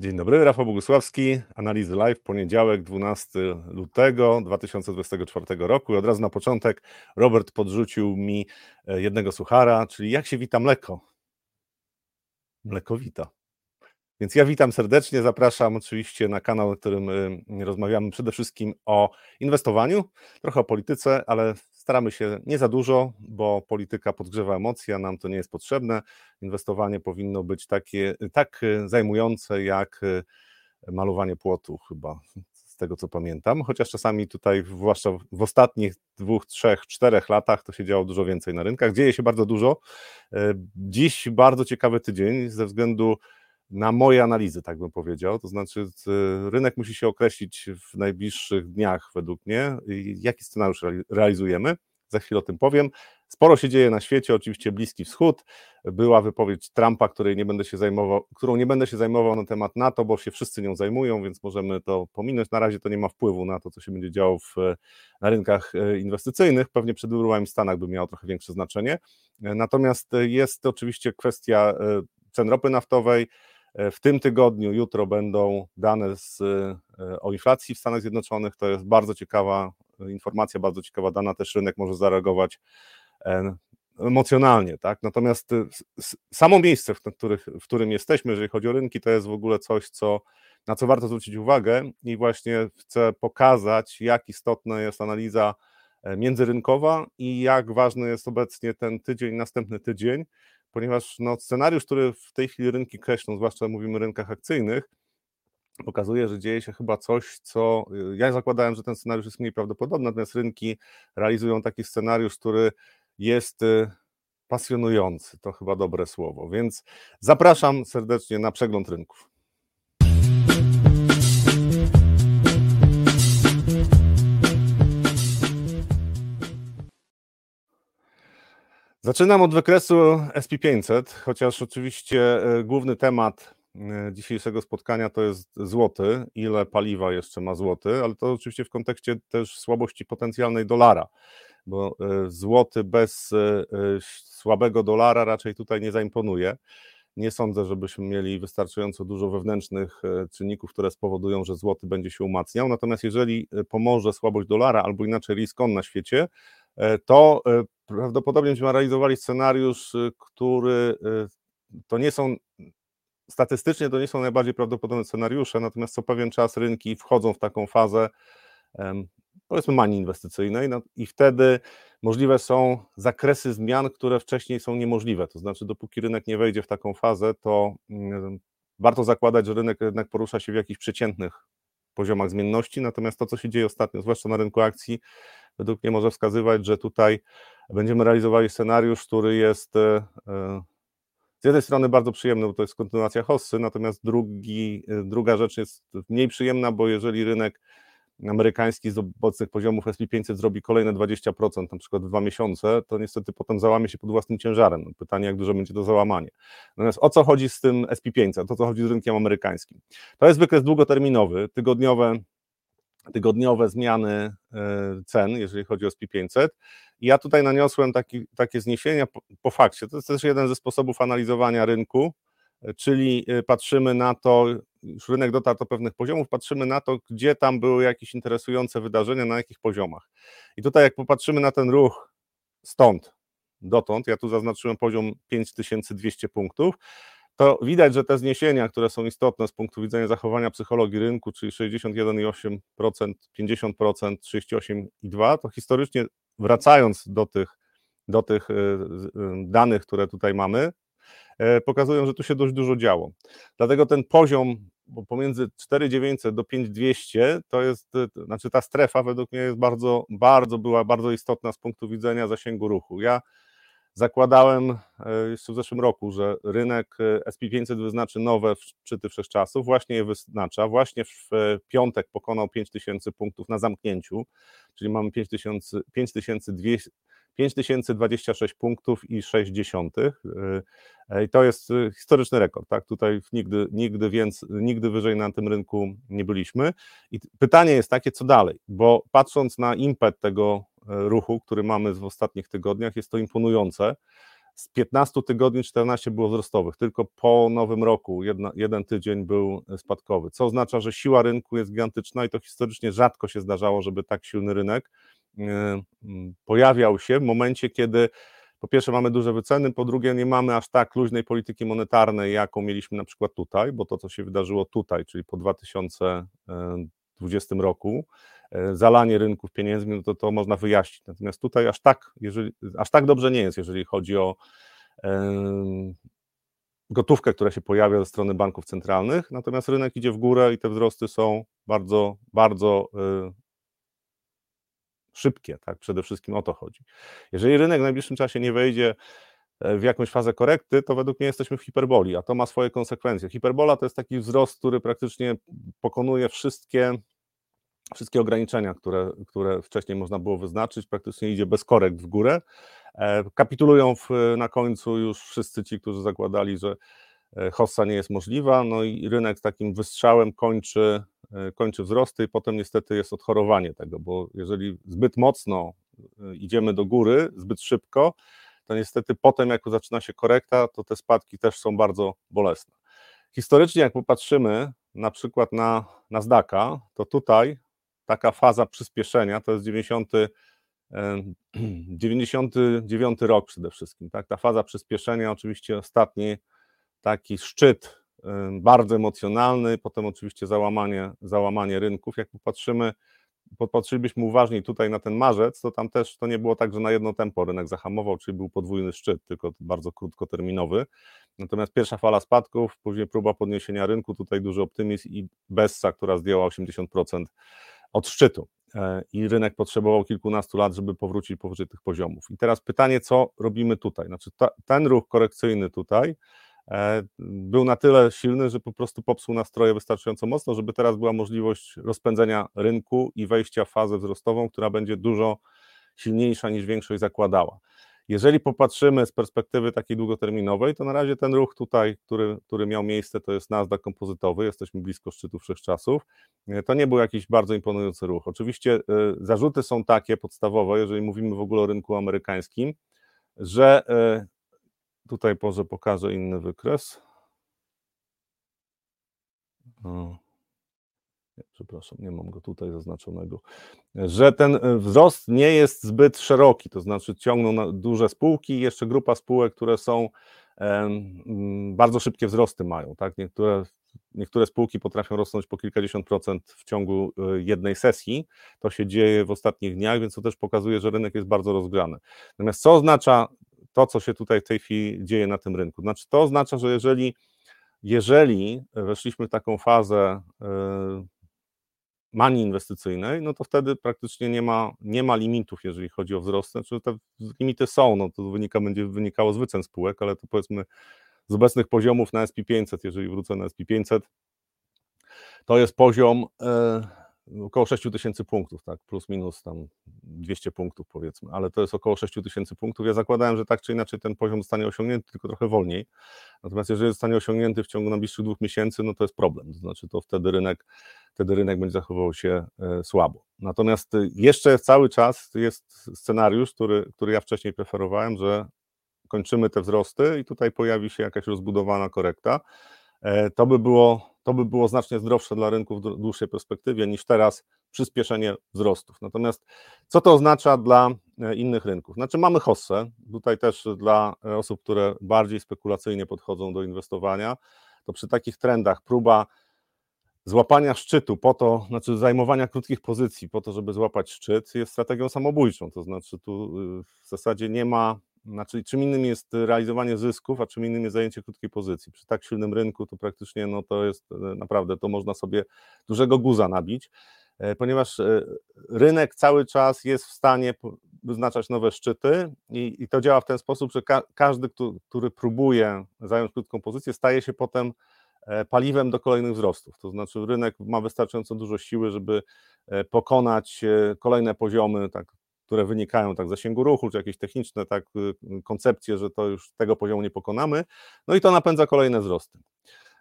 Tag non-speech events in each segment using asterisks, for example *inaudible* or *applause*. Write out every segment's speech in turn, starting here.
Dzień dobry, Rafał Bogusławski, Analizy Live, poniedziałek, 12 lutego 2024 roku. I od razu na początek Robert podrzucił mi e, jednego suchara, czyli jak się wita mleko? Mleko wita. Więc ja witam serdecznie, zapraszam oczywiście na kanał, w którym e, rozmawiamy przede wszystkim o inwestowaniu, trochę o polityce, ale staramy się nie za dużo, bo polityka podgrzewa emocje, a nam to nie jest potrzebne. Inwestowanie powinno być takie, tak zajmujące jak malowanie płotu chyba, z tego co pamiętam, chociaż czasami tutaj, zwłaszcza w ostatnich dwóch, trzech, czterech latach, to się działo dużo więcej na rynkach. Dzieje się bardzo dużo. Dziś bardzo ciekawy tydzień ze względu na moje analizy, tak bym powiedział. To znaczy, rynek musi się określić w najbliższych dniach, według mnie, jaki scenariusz realizujemy. Za chwilę o tym powiem. Sporo się dzieje na świecie, oczywiście Bliski Wschód. Była wypowiedź Trumpa, której nie będę się zajmował, którą nie będę się zajmował na temat NATO, bo się wszyscy nią zajmują, więc możemy to pominąć. Na razie to nie ma wpływu na to, co się będzie działo w, na rynkach e, inwestycyjnych. Pewnie przed wyborami w Stanach by miało trochę większe znaczenie. E, natomiast jest oczywiście kwestia e, cen ropy naftowej. E, w tym tygodniu, jutro będą dane z, e, o inflacji w Stanach Zjednoczonych. To jest bardzo ciekawa e, informacja, bardzo ciekawa dana. Też rynek może zareagować emocjonalnie, tak? Natomiast samo miejsce, w, w którym jesteśmy, jeżeli chodzi o rynki, to jest w ogóle coś, co, na co warto zwrócić uwagę i właśnie chcę pokazać, jak istotna jest analiza międzyrynkowa i jak ważny jest obecnie ten tydzień, następny tydzień, ponieważ no, scenariusz, który w tej chwili rynki kreślą, zwłaszcza mówimy o rynkach akcyjnych, pokazuje, że dzieje się chyba coś, co y, ja zakładałem, że ten scenariusz jest mniej prawdopodobny, natomiast rynki realizują taki scenariusz, który jest y, pasjonujący, to chyba dobre słowo, więc zapraszam serdecznie na przegląd rynków. Zaczynam od wykresu SP500, chociaż oczywiście e, główny temat e, dzisiejszego spotkania to jest złoty, ile paliwa jeszcze ma złoty, ale to oczywiście w kontekście też słabości potencjalnej dolara, bo e, złoty bez słabego dolara raczej tutaj nie zaimponuje. Nie sądzę, żebyśmy mieli wystarczająco dużo wewnętrznych czynników, które spowodują, że złoty będzie się umacniał. Natomiast jeżeli pomoże słabość dolara albo inaczej risk on na świecie, to prawdopodobnie będziemy realizowali scenariusz, y, który y, to nie są statystycznie to nie są najbardziej prawdopodobne scenariusze, natomiast co pewien czas rynki wchodzą w taką fazę powiedzmy manii inwestycyjnej no i wtedy możliwe są zakresy zmian, które wcześniej są niemożliwe, to znaczy dopóki rynek nie wejdzie w taką fazę, to mm, warto zakładać, że rynek jednak porusza się w jakichś przeciętnych poziomach zmienności, natomiast to, co się dzieje ostatnio, zwłaszcza na rynku akcji, według mnie może wskazywać, że tutaj będziemy realizowali scenariusz, który jest e, e, z jednej strony bardzo przyjemny, bo to jest kontynuacja hossy, natomiast drugi, e, druga rzecz jest mniej przyjemna, bo jeżeli rynek amerykański z obecnych poziomów SP500 zrobi kolejne 20%, na przykład w dwa miesiące, to niestety potem załamie się pod własnym ciężarem. Pytanie, jak duże będzie to załamanie. Natomiast o co chodzi z tym SP500, o co chodzi z rynkiem amerykańskim? To jest wykres długoterminowy, tygodniowe tygodniowe zmiany e, cen, jeżeli chodzi o SP500. I ja tutaj naniosłem taki, takie zniesienia po, po fakcie. To jest też jeden ze sposobów analizowania rynku, czyli e, patrzymy na to, już rynek dotarł do pewnych poziomów, patrzymy na to, gdzie tam były jakieś interesujące wydarzenia, na jakich poziomach. I tutaj jak popatrzymy na ten ruch stąd, dotąd, ja tu zaznaczyłem poziom 5200 punktów, to widać, że te zniesienia, które są istotne z punktu widzenia zachowania psychologii rynku, czyli 61,8%, 50%, 38,2%, to historycznie wracając do tych, do tych e, danych, które tutaj mamy, pokazują, że tu się dość dużo działo. Dlatego ten poziom bo pomiędzy 4900 do 5200 to jest, to znaczy ta strefa według mnie jest bardzo, bardzo była bardzo istotna z punktu widzenia zasięgu ruchu. Ja Zakładałem e, jeszcze w zeszłym roku, że rynek e, SP500 wyznaczy nowe szczyty wszechczasów, właśnie je wyznacza, właśnie w e, piątek pokonał 5000 punktów na zamknięciu, czyli mamy 5200 5026 punktów i 6 dziesiątych. I to jest historyczny rekord, tak? Tutaj nigdy, nigdy, więc, nigdy wyżej na tym rynku nie byliśmy. I pytanie jest takie, co dalej? Bo patrząc na impet tego ruchu, który mamy w ostatnich tygodniach, jest to imponujące. z 15 tygodni 14 było wzrostowych, tylko po nowym roku jedna, jeden tydzień był spadkowy, co oznacza, że siła rynku jest gigantyczna i to historycznie rzadko się zdarzało, żeby tak silny rynek pojawiał się w momencie, kiedy po pierwsze mamy duże wyceny, po drugie nie mamy aż tak luźnej polityki monetarnej, jaką mieliśmy na przykład tutaj, bo to, co się wydarzyło tutaj, czyli po 2020 roku, e, zalanie rynków pieniędzmi, no to to można wyjaśnić. Natomiast tutaj aż tak, jeżeli, aż tak dobrze nie jest, jeżeli chodzi o gotówkę, która się pojawia ze strony banków centralnych, natomiast rynek idzie w górę i te wzrosty są bardzo, bardzo e, szybkie, tak? Przede wszystkim o to chodzi. Jeżeli rynek w najbliższym czasie nie wejdzie e, w jakąś fazę korekty, to według mnie jesteśmy w hiperboli, a to ma swoje konsekwencje. Hiperbola to jest taki wzrost, który praktycznie pokonuje wszystkie, wszystkie ograniczenia, które, które wcześniej można było wyznaczyć, praktycznie idzie bez korekt w górę. E, kapitulują w, na końcu już wszyscy ci, którzy zakładali, że hossa nie jest możliwa, no i rynek z takim wystrzałem kończy E, kończy wzrosty i potem niestety jest odchorowanie tego, bo jeżeli zbyt mocno e, idziemy do góry, zbyt szybko, to niestety potem, jak zaczyna się korekta, to te spadki też są bardzo bolesne. Historycznie, jak popatrzymy na przykład na Nasdaqa, to tutaj taka faza przyspieszenia to jest 90, 99 *clears throat* rok przede wszystkim. Tak? Ta faza przyspieszenia, oczywiście ostatni taki szczyt bardzo emocjonalny, potem oczywiście załamanie, załamanie rynków. Jak popatrzymy, popatrzylibyśmy uważniej tutaj na ten marzec, to tam też to nie było tak, że na jedno tempo rynek zahamował, czyli był podwójny szczyt, tylko bardzo krótkoterminowy. Natomiast pierwsza fala spadków, później próba podniesienia rynku, tutaj duży optymizm i Bessa, która zdjęła 80% od szczytu. E, I rynek potrzebował kilkunastu lat, żeby powrócić powyżej tych poziomów. I teraz pytanie, co robimy tutaj? Znaczy, ta, ten ruch korekcyjny tutaj, był na tyle silny, że po prostu popsuł nastroje wystarczająco mocno, żeby teraz była możliwość rozpędzenia rynku i wejścia w fazę wzrostową, która będzie dużo silniejsza niż większość zakładała. Jeżeli popatrzymy z perspektywy takiej długoterminowej, to na razie ten ruch tutaj, który, który miał miejsce, to jest Nasdaq kompozytowy, jesteśmy blisko szczytu wszechczasów. E, to nie był jakiś bardzo imponujący ruch. Oczywiście e, zarzuty są takie podstawowe, jeżeli mówimy w ogóle o rynku amerykańskim, że Tutaj może pokażę inny wykres. O. Przepraszam, nie mam go tutaj zaznaczonego. Że ten e, wzrost nie jest zbyt szeroki, to znaczy ciągną duże spółki i jeszcze grupa spółek, które są bardzo szybkie wzrosty mają. Tak? Niektóre, niektóre spółki potrafią rosnąć po kilkadziesiąt procent w ciągu e, jednej sesji. To się dzieje w ostatnich dniach, więc to też pokazuje, że rynek jest bardzo rozgrzany. Natomiast co oznacza to, co się tutaj w tej chwili dzieje na tym rynku. Znaczy, to oznacza, że jeżeli, jeżeli weszliśmy w taką fazę e, manii inwestycyjnej, no to wtedy praktycznie nie ma, nie ma limitów, jeżeli chodzi o wzrost. Znaczy te limity są, no to wynika, będzie wynikało z wycen spółek, ale to powiedzmy z obecnych poziomów na SP500, jeżeli wrócę na SP500, to jest poziom e, około 6 tysięcy punktów, tak, plus minus tam 200 punktów powiedzmy, ale to jest około 6 tysięcy punktów. Ja zakładałem, że tak czy inaczej ten poziom zostanie osiągnięty, tylko trochę wolniej. Natomiast jeżeli zostanie osiągnięty w ciągu najbliższych dwóch miesięcy, no to jest problem. To znaczy to wtedy rynek, wtedy rynek będzie zachowywał się e, słabo. Natomiast jeszcze cały czas jest scenariusz, który, który ja wcześniej preferowałem, że kończymy te wzrosty i tutaj pojawi się jakaś rozbudowana korekta. E, to by było to by było znacznie zdrowsze dla rynku w dłuższej perspektywie niż teraz przyspieszenie wzrostów. Natomiast co to oznacza dla e, innych rynków? Znaczy mamy hossę, tutaj też dla e, osób, które bardziej spekulacyjnie podchodzą do inwestowania, to przy takich trendach próba złapania szczytu po to, znaczy zajmowania krótkich pozycji po to, żeby złapać szczyt jest strategią samobójczą, to znaczy tu y, w zasadzie nie ma znaczy, czym innym jest realizowanie zysków, a czym innym jest zajęcie krótkiej pozycji. Przy tak silnym rynku to praktycznie no, to jest e, naprawdę, to można sobie dużego guza nabić, e, ponieważ e, rynek cały czas jest w stanie wyznaczać nowe szczyty i, i to działa w ten sposób, że ka każdy, który próbuje zająć krótką pozycję, staje się potem paliwem do kolejnych wzrostów. To znaczy rynek ma wystarczająco dużo siły, żeby pokonać kolejne poziomy, tak które wynikają tak z zasięgu ruchu, czy jakieś techniczne tak y, koncepcje, że to już tego poziomu nie pokonamy, no i to napędza kolejne wzrosty.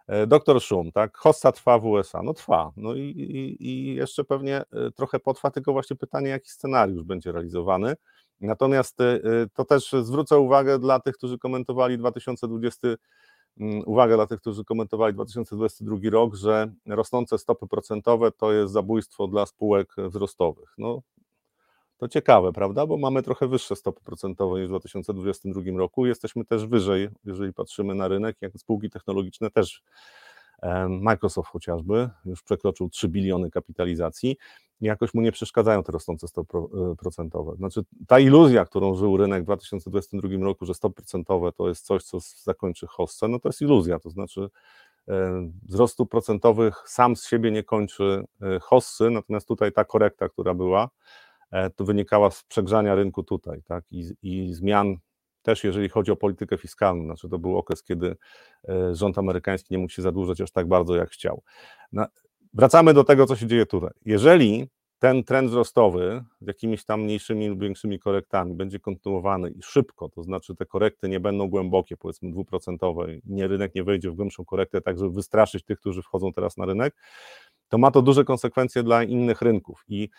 E, doktor Szum, tak, hossa trwa w USA, no trwa, no i, i, i jeszcze pewnie e, trochę potrwa, tylko właśnie pytanie, jaki scenariusz będzie realizowany, Natomiast to też zwrócę uwagę dla tych, którzy komentowali 2020 mm, uwagę dla tych, którzy komentowali 2022 rok, że rosnące stopy procentowe to jest zabójstwo dla spółek wzrostowych. No, to ciekawe, prawda? Bo mamy trochę wyższe stopy procentowe niż w 2022 roku. Jesteśmy też wyżej, jeżeli patrzymy na rynek, jak spółki technologiczne też. Microsoft chociażby już przekroczył 3 biliony kapitalizacji. Jakoś mu nie przeszkadzają te rosnące stopy e, procentowe. Znaczy, ta iluzja, którą żył rynek w 2022 roku, że stopy procentowe to jest coś, co zakończy hossę, no to jest iluzja. To znaczy, wzrostu procentowych sam z siebie nie kończy e, hossy, natomiast tutaj ta korekta, która była, E, to wynikała z przegrzania rynku tutaj, tak, i, i zmian też jeżeli chodzi o politykę fiskalną, znaczy to był okres, kiedy e, rząd amerykański nie mógł się zadłużać aż tak bardzo, jak chciał. wracamy do tego, co się dzieje tutaj. Jeżeli ten trend wzrostowy z jakimiś tam mniejszymi lub większymi korektami będzie kontynuowany i szybko, to znaczy te korekty nie będą głębokie, powiedzmy dwuprocentowe, nie rynek nie wejdzie w głębszą korektę, tak żeby wystraszyć tych, którzy wchodzą teraz na rynek, to ma to duże konsekwencje dla innych rynków i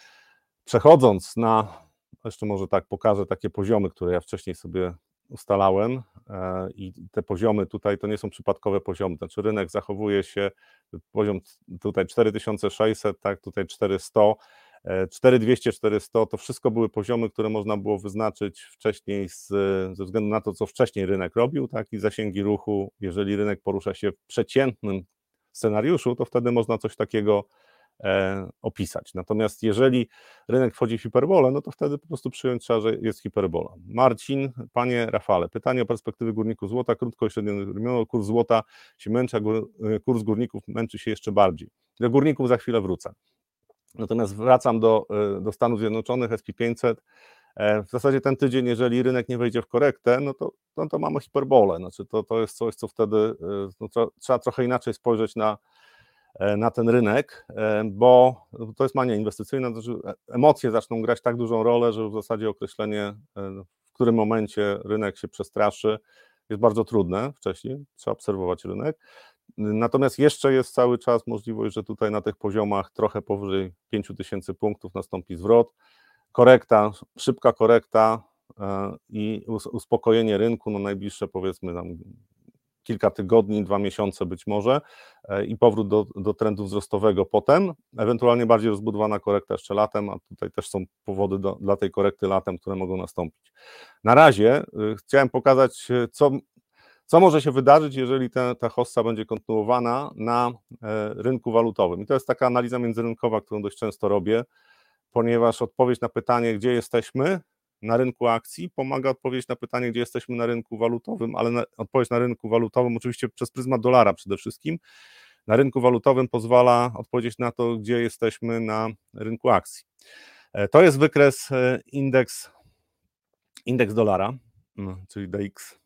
Przechodząc na, jeszcze może tak pokażę takie poziomy, które ja wcześniej sobie ustalałem e, i te poziomy tutaj to nie są przypadkowe poziomy, znaczy rynek zachowuje się, poziom tutaj 4600, tak, tutaj 400, 4200, 400, to wszystko były poziomy, które można było wyznaczyć wcześniej z, ze względu na to, co wcześniej rynek robił, tak, i zasięgi ruchu, jeżeli rynek porusza się w przeciętnym scenariuszu, to wtedy można coś takiego opisać. Natomiast jeżeli rynek wchodzi w hiperbolę, no to wtedy po prostu przyjąć trzeba, że jest hiperbola. Marcin, panie Rafale, pytanie o perspektywy górników złota, krótko i średnio kurs złota się męczy, a e, kurs górników męczy się jeszcze bardziej. Do górników za chwilę wrócę. Natomiast wracam do, e, do Stanów Zjednoczonych, SP500. W zasadzie ten tydzień, jeżeli rynek nie wejdzie w korektę, no to, no to mamy hiperbolę. Znaczy to, to jest coś, co wtedy no, trzeba, trochę inaczej spojrzeć na, E, na ten rynek, e, bo to jest mania inwestycyjna, to znaczy emocje zaczną grać tak dużą rolę, że w zasadzie określenie, e, w którym momencie rynek się przestraszy, jest bardzo trudne wcześniej, trzeba obserwować rynek. Natomiast jeszcze jest cały czas możliwość, że tutaj na tych poziomach trochę powyżej 5000 punktów nastąpi zwrot. Korekta, szybka korekta i uspokojenie rynku, no najbliższe powiedzmy tam kilka tygodni, dwa miesiące być może e, i powrót do, do trendu wzrostowego potem, ewentualnie bardziej rozbudowana korekta jeszcze latem, a tutaj też są powody do, dla tej korekty latem, które mogą nastąpić. Na razie y, chciałem pokazać, y, co, co może się wydarzyć, jeżeli ta, ta hossa będzie kontynuowana na e, rynku walutowym. I to jest taka analiza międzyrynkowa, którą dość często robię, ponieważ odpowiedź na pytanie, gdzie jesteśmy, na rynku akcji, pomaga odpowiedzieć na pytanie, gdzie jesteśmy na rynku walutowym, ale na, odpowiedź na rynku walutowym oczywiście przez pryzmat dolara przede wszystkim. Na rynku walutowym pozwala odpowiedzieć na to, gdzie jesteśmy na rynku akcji. E, to jest wykres e, indeks, indeks dolara, no, czyli DX.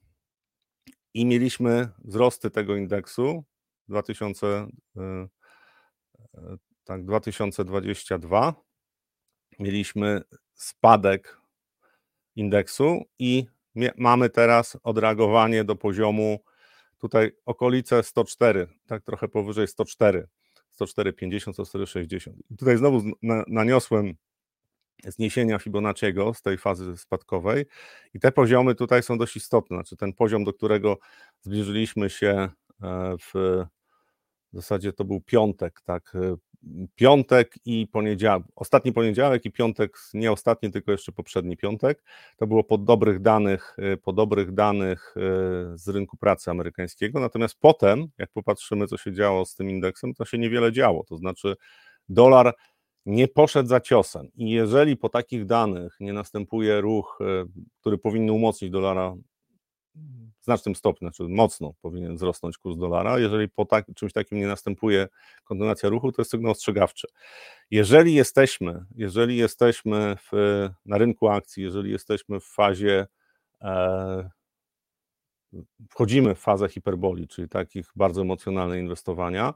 I mieliśmy wzrosty tego indeksu 2000, e, tak, 2022. Mieliśmy spadek indeksu i mamy teraz odreagowanie do poziomu tutaj okolice 104, tak trochę powyżej 104, 104,50, 104,60. I tutaj znowu naniosłem zniesienia Fibonacciego z tej fazy spadkowej i te poziomy tutaj są dość istotne, znaczy ten poziom, do którego zbliżyliśmy się e, w, w zasadzie to był piątek, tak, e, piątek i poniedziałek, ostatni poniedziałek i piątek, nie ostatni, tylko jeszcze poprzedni piątek, to było po dobrych danych, y, po dobrych danych y, z rynku pracy amerykańskiego, natomiast potem, jak popatrzymy, co się działo z tym indeksem, to się niewiele działo, to znaczy dolar nie poszedł za ciosem. I jeżeli po takich danych nie następuje ruch, y, który powinien umocnić dolara w znacznym stopniu, znaczy mocno powinien wzrosnąć kurs dolara. Jeżeli po tak, czymś takim nie następuje kontynuacja ruchu, to jest sygnał ostrzegawczy. Jeżeli jesteśmy, jeżeli jesteśmy w, na rynku akcji, jeżeli jesteśmy w fazie, e, wchodzimy w fazę hiperboli, czyli takich bardzo emocjonalnych inwestowania,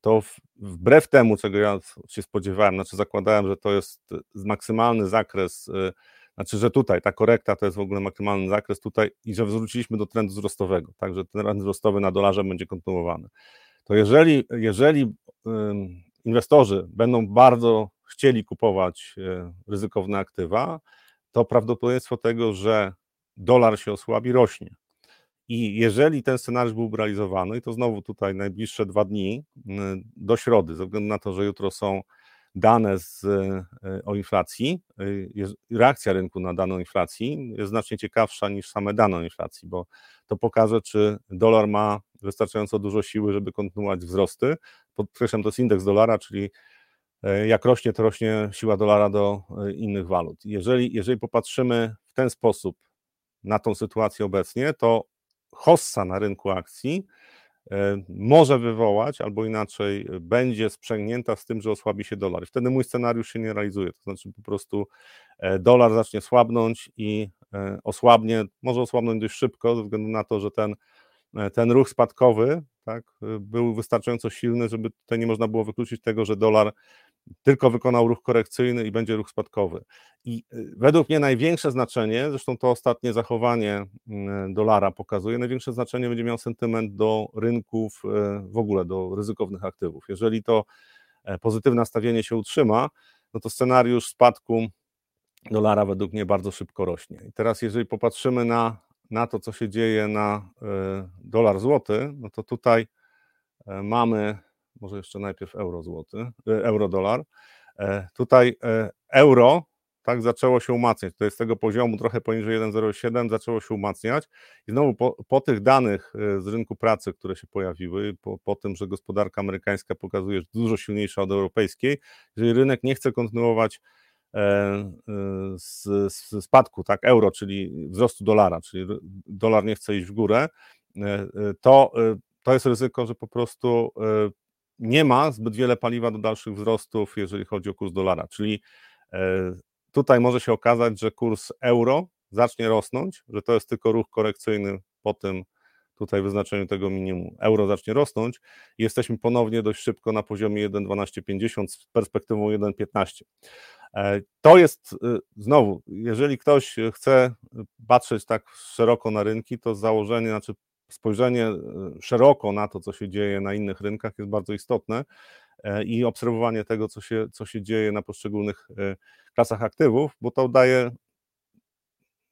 to wbrew temu, czego ja się spodziewałem, znaczy zakładałem, że to jest maksymalny zakres e, znaczy, że tutaj ta korekta to jest w ogóle maksymalny zakres tutaj i że wróciliśmy do trendu wzrostowego, także ten trend wzrostowy na dolarze będzie kontynuowany. To jeżeli, jeżeli inwestorzy będą bardzo chcieli kupować e, ryzykowne aktywa, to prawdopodobieństwo tego, że dolar się osłabi, rośnie. I jeżeli ten scenariusz był realizowany, to znowu tutaj najbliższe dwa dni do środy, ze względu na to, że jutro są dane z, e, o inflacji, e, reakcja rynku na dane o inflacji jest znacznie ciekawsza niż same dane o inflacji, bo to pokaże, czy dolar ma wystarczająco dużo siły, żeby kontynuować wzrosty. Podkreślam, to jest indeks dolara, czyli e, jak rośnie, to rośnie siła dolara do innych walut. Jeżeli, jeżeli popatrzymy w ten sposób na tą sytuację obecnie, to hossa na rynku akcji może wywołać, albo inaczej będzie sprzęgnięta z tym, że osłabi się dolar. Wtedy mój scenariusz się nie realizuje. To znaczy po prostu e, dolar zacznie słabnąć i e, osłabnie, może osłabnąć dość szybko, ze względu na to, że ten, ten ruch spadkowy tak, był wystarczająco silny, żeby tutaj nie można było wykluczyć tego, że dolar tylko wykonał ruch korekcyjny i będzie ruch spadkowy. I y, według mnie największe znaczenie, zresztą to ostatnie zachowanie mm, dolara pokazuje, największe znaczenie będzie miał sentyment do rynków, y, w ogóle do ryzykownych aktywów. Jeżeli to e, pozytywne nastawienie się utrzyma, no to scenariusz spadku dolara według mnie bardzo szybko rośnie. I teraz, jeżeli popatrzymy na, na to, co się dzieje na e, dolar złoty, no to tutaj e, mamy może jeszcze najpierw euro złoty, e, euro dolar. E, tutaj e, euro tak zaczęło się umacniać. To jest z tego poziomu trochę poniżej 1,07 zaczęło się umacniać i znowu po, po, tych danych z rynku pracy, które się pojawiły, po, po tym, że gospodarka amerykańska pokazuje, że dużo silniejsza od europejskiej, jeżeli rynek nie chce kontynuować z, z spadku, tak, euro, czyli wzrostu dolara, czyli dolar nie chce iść w górę, to, to jest ryzyko, że po prostu nie ma zbyt wiele paliwa do dalszych wzrostów, jeżeli chodzi o kurs dolara. Czyli e, tutaj może się okazać, że kurs euro zacznie rosnąć, że to jest tylko ruch korekcyjny po tym tutaj wyznaczeniu tego minimum. Euro zacznie rosnąć i jesteśmy ponownie dość szybko na poziomie 1,1250 z perspektywą 1,15. E, to jest e, znowu, jeżeli ktoś chce patrzeć tak szeroko na rynki, to założenie, znaczy spojrzenie e, szeroko na to, co się dzieje na innych rynkach jest bardzo istotne e, i obserwowanie tego, co się, co się dzieje na poszczególnych e, klasach aktywów, bo to daje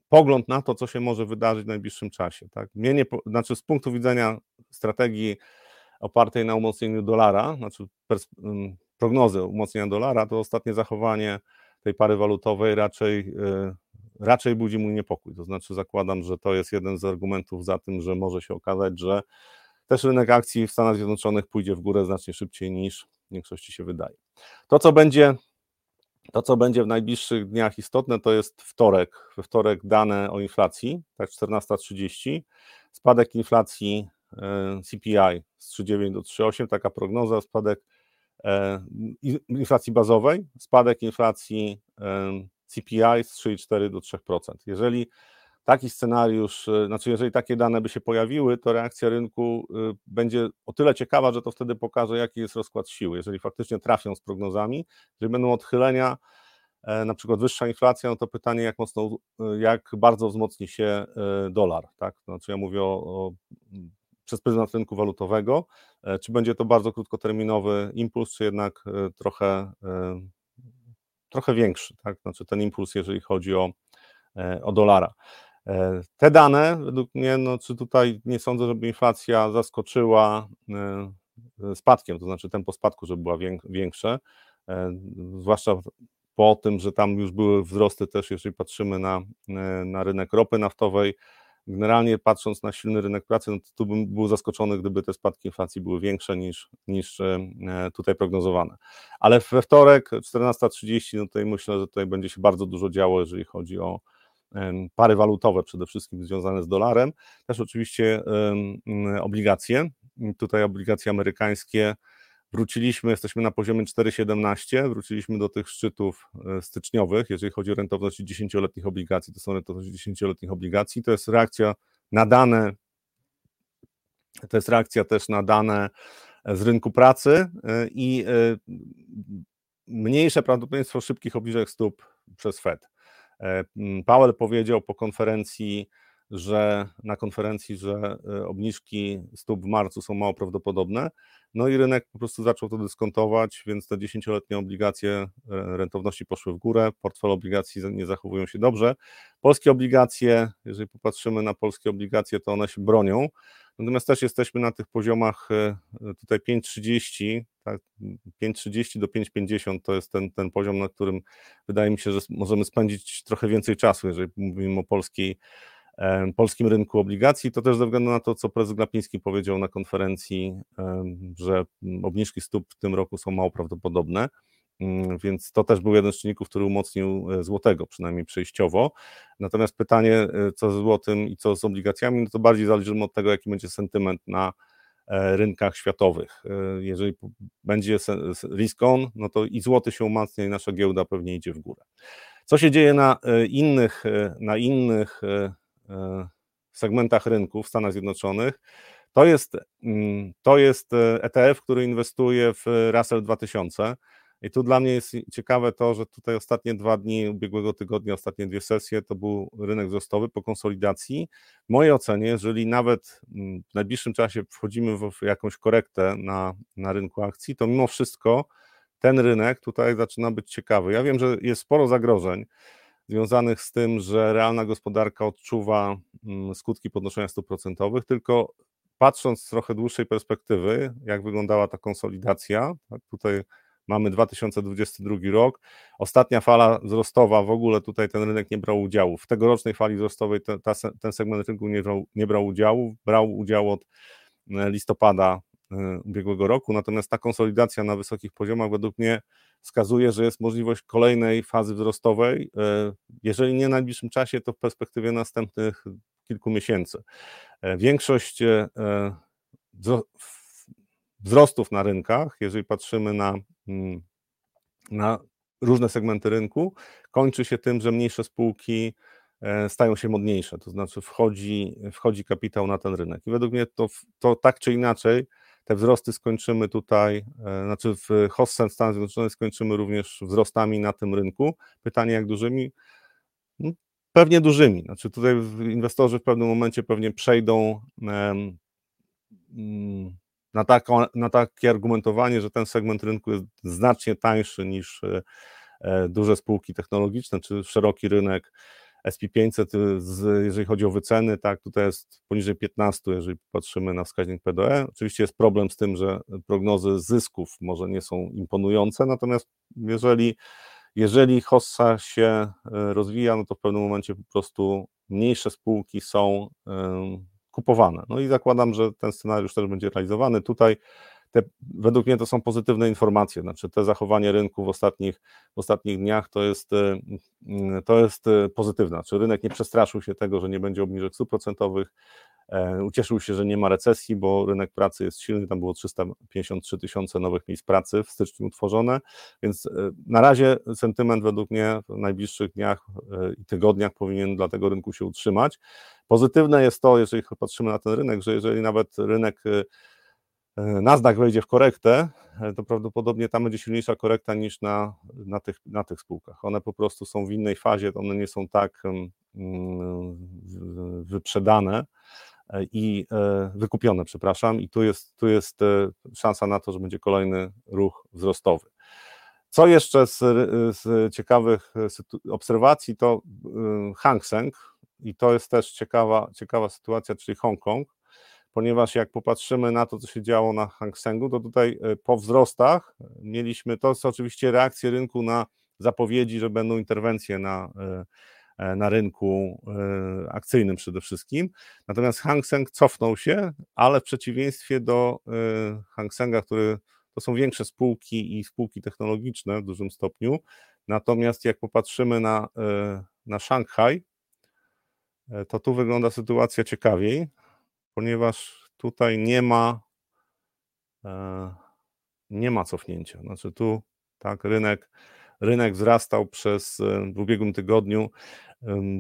pogląd na to, co się może wydarzyć w najbliższym czasie. Tak? Mnie nie, znaczy z punktu widzenia strategii opartej na umocnieniu dolara, znaczy prognozy umocnienia dolara, to ostatnie zachowanie tej pary walutowej raczej raczej budzi mój niepokój. To znaczy, zakładam, że to jest jeden z argumentów za tym, że może się okazać, że też rynek akcji w Stanach Zjednoczonych pójdzie w górę znacznie szybciej niż w większości się wydaje. To, co będzie, to, co będzie w najbliższych dniach istotne, to jest wtorek. We wtorek dane o inflacji, tak 14.30, spadek inflacji e, CPI z 3,9 do 3,8, taka prognoza, spadek e, inflacji bazowej, spadek inflacji e, CPI z 3,4 do 3%. Jeżeli taki scenariusz, y, znaczy jeżeli takie dane by się pojawiły, to reakcja rynku y, będzie o tyle ciekawa, że to wtedy pokaże, jaki jest rozkład siły. Jeżeli faktycznie trafią z prognozami, jeżeli będą odchylenia, e, na przykład wyższa inflacja, no to pytanie, jak mocno, y, jak bardzo wzmocni się dolar, tak? Znaczy ja mówię o, o przez pryzmat rynku walutowego, e, czy będzie to bardzo krótkoterminowy impuls, czy jednak trochę trochę większy, tak? Znaczy ten impuls, jeżeli chodzi o, e, o dolara. E, te dane, według mnie, no, czy tutaj nie sądzę, żeby inflacja zaskoczyła e, spadkiem, to znaczy tempo spadku, żeby była większe, zwłaszcza po tym, że tam już były wzrosty też, jeżeli patrzymy na, na rynek ropy naftowej, Generalnie patrząc na silny rynek pracy, no to tu bym był zaskoczony, gdyby te spadki inflacji były większe niż, niż e, tutaj prognozowane. Ale we wtorek 14.30, no tutaj myślę, że tutaj będzie się bardzo dużo działo, jeżeli chodzi o pary walutowe, przede wszystkim związane z dolarem. Też oczywiście obligacje. Tutaj obligacje amerykańskie Wróciliśmy, jesteśmy na poziomie 4,17, wróciliśmy do tych szczytów e, styczniowych, jeżeli chodzi o rentowność 10-letnich obligacji, to są rentowności 10-letnich obligacji, to jest reakcja na dane, to jest reakcja też na dane z rynku pracy e, i e, mniejsze prawdopodobieństwo szybkich obniżek stóp przez Fed. Powell powiedział po konferencji że na konferencji, że obniżki stóp w marcu są mało prawdopodobne. No i rynek po prostu zaczął to dyskontować, więc te dziesięcioletnie obligacje rentowności poszły w górę, portfele obligacji nie zachowują się dobrze. Polskie obligacje, jeżeli popatrzymy na polskie obligacje, to one się bronią. Natomiast też jesteśmy na tych poziomach e, tutaj 5,30, tak, 5,30 do 5,50 to jest ten, ten poziom, na którym wydaje mi się, że możemy spędzić trochę więcej czasu, jeżeli mówimy o polskiej, e, polskim rynku obligacji. To też ze względu na to, co prezes Glapiński powiedział na konferencji, że obniżki stóp w tym roku są mało prawdopodobne. Mm, więc to też był jeden z czynników, który umocnił e, złotego, przynajmniej przejściowo. Natomiast pytanie, e, co z złotym i co z obligacjami, no to bardziej zależy od tego, jaki będzie sentyment na e, rynkach światowych. Jeżeli będzie risk on, no to i złoty się umacnia i nasza giełda pewnie idzie w górę. Co się dzieje na innych, na innych segmentach rynku w Stanach Zjednoczonych? To jest, mm, to jest ETF, który inwestuje w Russell 2000. I tu dla mnie jest ciekawe to, że tutaj ostatnie dwa dni ubiegłego tygodnia, ostatnie dwie sesje to był rynek wzrostowy po konsolidacji. W mojej ocenie, jeżeli nawet mm, w najbliższym czasie wchodzimy w jakąś korektę na, na rynku akcji, to mimo wszystko ten rynek tutaj zaczyna być ciekawy. Ja wiem, że jest sporo zagrożeń związanych z tym, że realna gospodarka odczuwa mm, skutki podnoszenia stóp procentowych, tylko patrząc z trochę dłuższej perspektywy, jak wyglądała ta konsolidacja, tak, tutaj Mamy 2022 rok. Ostatnia fala wzrostowa, w ogóle tutaj ten rynek nie brał udziału. W tegorocznej fali wzrostowej te, ta, ten segment rynku nie brał, nie brał udziału. Brał udział od e, listopada e, ubiegłego roku, natomiast ta konsolidacja na wysokich poziomach według mnie wskazuje, że jest możliwość kolejnej fazy wzrostowej, e, jeżeli nie w najbliższym czasie, to w perspektywie następnych kilku miesięcy. Większość wzrostów na rynkach, jeżeli patrzymy na, mm, na różne segmenty rynku, kończy się tym, że mniejsze spółki e, stają się modniejsze, to znaczy wchodzi, wchodzi kapitał na ten rynek. I według mnie to, to tak czy inaczej te wzrosty skończymy tutaj, e, znaczy w Hossen Stanów Zjednoczonych skończymy również wzrostami na tym rynku. Pytanie jak dużymi? No, pewnie dużymi. Znaczy tutaj inwestorzy w pewnym momencie pewnie przejdą um, na, na takie argumentowanie, że ten segment rynku jest znacznie tańszy niż e, e, duże spółki technologiczne, czy szeroki rynek SP500, y, jeżeli chodzi o wyceny, tak, tutaj jest poniżej 15, jeżeli patrzymy na wskaźnik PDE. Oczywiście jest problem z tym, że prognozy zysków może nie są imponujące, natomiast jeżeli, jeżeli hossa się e, rozwija, no to w pewnym momencie po prostu mniejsze spółki są kupowane. No i zakładam, że ten scenariusz też będzie realizowany. Tutaj te, według mnie to są pozytywne informacje, znaczy te zachowanie rynku w ostatnich, w ostatnich dniach to jest, e, to jest e, pozytywne, znaczy rynek nie przestraszył się tego, że nie będzie obniżek stóp procentowych, E, ucieszył się, że nie ma recesji, bo rynek pracy jest silny, tam było 353 tysiące nowych miejsc pracy w styczniu utworzone, więc e, na razie sentyment według mnie w najbliższych dniach e, i tygodniach powinien dla tego rynku się utrzymać. Pozytywne jest to, jeżeli patrzymy na ten rynek, że jeżeli nawet rynek Nasdaq wejdzie w korektę, to prawdopodobnie tam będzie silniejsza korekta niż na, na, tych, na tych spółkach. One po prostu są w innej fazie, one nie są tak wyprzedane, i e, wykupione, przepraszam, i tu jest, tu jest e, szansa na to, że będzie kolejny ruch wzrostowy. Co jeszcze z, z ciekawych e, obserwacji, to Hang Seng, i to jest też ciekawa, ciekawa sytuacja, czyli Hongkong, ponieważ jak popatrzymy na to, co się działo na Hang Sengu, to tutaj po wzrostach mieliśmy, to jest oczywiście reakcje rynku na zapowiedzi, że będą interwencje na E, na rynku e, akcyjnym przede wszystkim. Natomiast Hang Seng cofnął się, ale w przeciwieństwie do e, Hang Senga, który to są większe spółki i spółki technologiczne w dużym stopniu. Natomiast jak popatrzymy na, na Szanghaj, to tu wygląda sytuacja ciekawiej, ponieważ tutaj nie ma nie ma cofnięcia. Znaczy tu tak rynek rynek wzrastał przez w ubiegłym tygodniu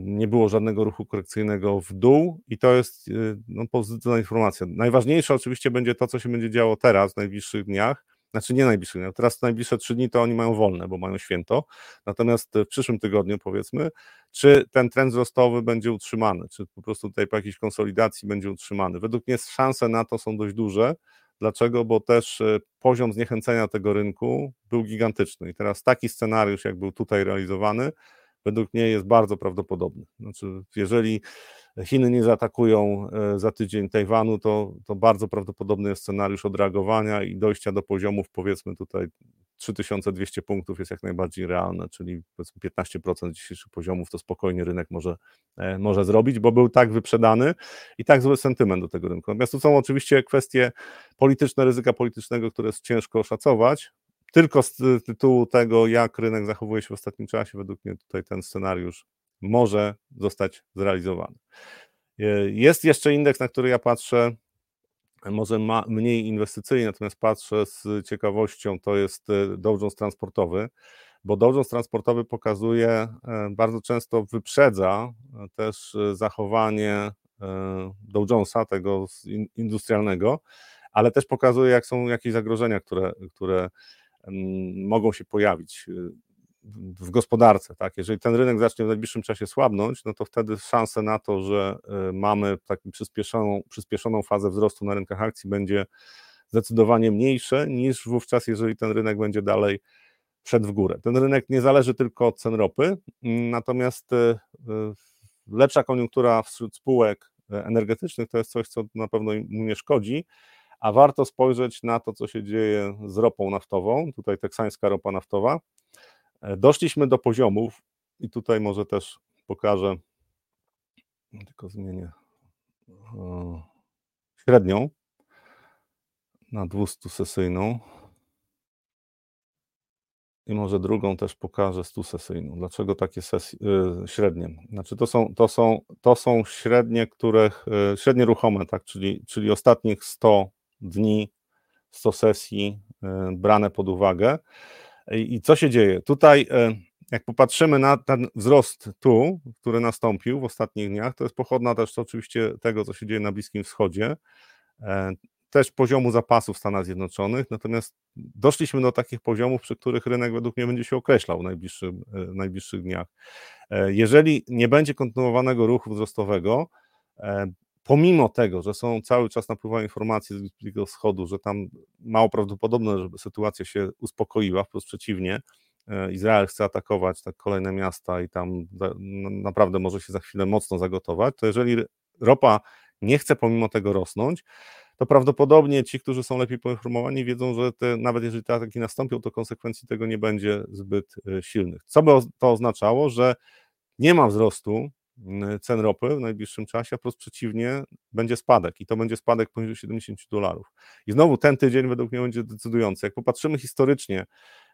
nie było żadnego ruchu korekcyjnego w dół i to jest y, no, pozytywna informacja. Najważniejsze oczywiście będzie to, co się będzie działo teraz, w najbliższych dniach, znaczy nie najbliższych, teraz najbliższe trzy dni to oni mają wolne, bo mają święto, natomiast w przyszłym tygodniu powiedzmy, czy ten trend wzrostowy będzie utrzymany, czy po prostu tutaj po jakiejś konsolidacji będzie utrzymany. Według mnie szanse na to są dość duże, Dlaczego? Bo też e, poziom zniechęcenia tego rynku był gigantyczny. I teraz taki scenariusz, jak był tutaj realizowany, według mnie jest bardzo prawdopodobny. Znaczy, jeżeli Chiny nie zaatakują e, za tydzień Tajwanu, to, to bardzo prawdopodobny jest scenariusz odreagowania i dojścia do poziomów, powiedzmy tutaj 3200 punktów jest jak najbardziej realne, czyli powiedzmy 15% dzisiejszych poziomów to spokojnie rynek może, e, może zrobić, bo był tak wyprzedany i tak zły sentyment do tego rynku. Natomiast tu są oczywiście kwestie polityczne, ryzyka politycznego, które jest ciężko oszacować, tylko z tytułu tego, jak rynek zachowuje się w ostatnim czasie, według mnie tutaj ten scenariusz może zostać zrealizowany. E, jest jeszcze indeks, na który ja patrzę, może ma, mniej inwestycyjny, natomiast patrzę z ciekawością, to jest e, Dow Jones transportowy, bo Dow Jones transportowy pokazuje, e, bardzo często wyprzedza też zachowanie Dow Jonesa, tego industrialnego, ale też pokazuje, jak są jakieś zagrożenia, które, które mogą się pojawić w gospodarce, tak? Jeżeli ten rynek zacznie w najbliższym czasie słabnąć, no to wtedy szanse na to, że y, mamy taką przyspieszoną, przyspieszoną fazę wzrostu na rynkach akcji będzie zdecydowanie mniejsze niż wówczas, jeżeli ten rynek będzie dalej szedł w górę. Ten rynek nie zależy tylko od cen ropy, natomiast y, y, lepsza koniunktura wśród spółek energetycznych to jest coś, co na pewno mu nie szkodzi, a warto spojrzeć na to, co się dzieje z ropą naftową, tutaj teksańska ropa naftowa, doszliśmy do poziomów, i tutaj może też pokażę, tylko zmienię e, średnią na 200 sesyjną i może drugą też pokażę 100 sesyjną. Dlaczego takie sesje, średnie? Znaczy to są, to są, to są średnie, których, e, średnie ruchome, tak, czyli, czyli ostatnich 100 dni, 100 sesji brane pod uwagę. I co się dzieje? Tutaj, e, jak popatrzymy na ten wzrost tu, który nastąpił w ostatnich dniach, to jest pochodna też oczywiście tego, co się dzieje na Bliskim Wschodzie, e, też poziomu zapasów w Stanach Zjednoczonych, natomiast doszliśmy do takich poziomów, przy których rynek według mnie będzie się określał w, najbliższych, w najbliższych dniach. E, jeżeli nie będzie kontynuowanego ruchu wzrostowego, pomimo tego, że są cały czas napływają informacje z Bliskiego Wschodu, że tam mało prawdopodobne, żeby sytuacja się uspokoiła, wprost przeciwnie, e, Izrael chce atakować tak kolejne miasta i tam naprawdę może się za chwilę mocno zagotować, to jeżeli ropa nie chce pomimo tego rosnąć, to prawdopodobnie ci, którzy są lepiej poinformowani, wiedzą, że te, nawet jeżeli te ataki nastąpią, to konsekwencji tego nie będzie zbyt e, silnych. Co by to oznaczało, że nie ma wzrostu cen ropy w najbliższym czasie, a wprost przeciwnie, będzie spadek i to będzie spadek poniżej 70 dolarów. I znowu ten tydzień według mnie będzie decydujący. Jak popatrzymy historycznie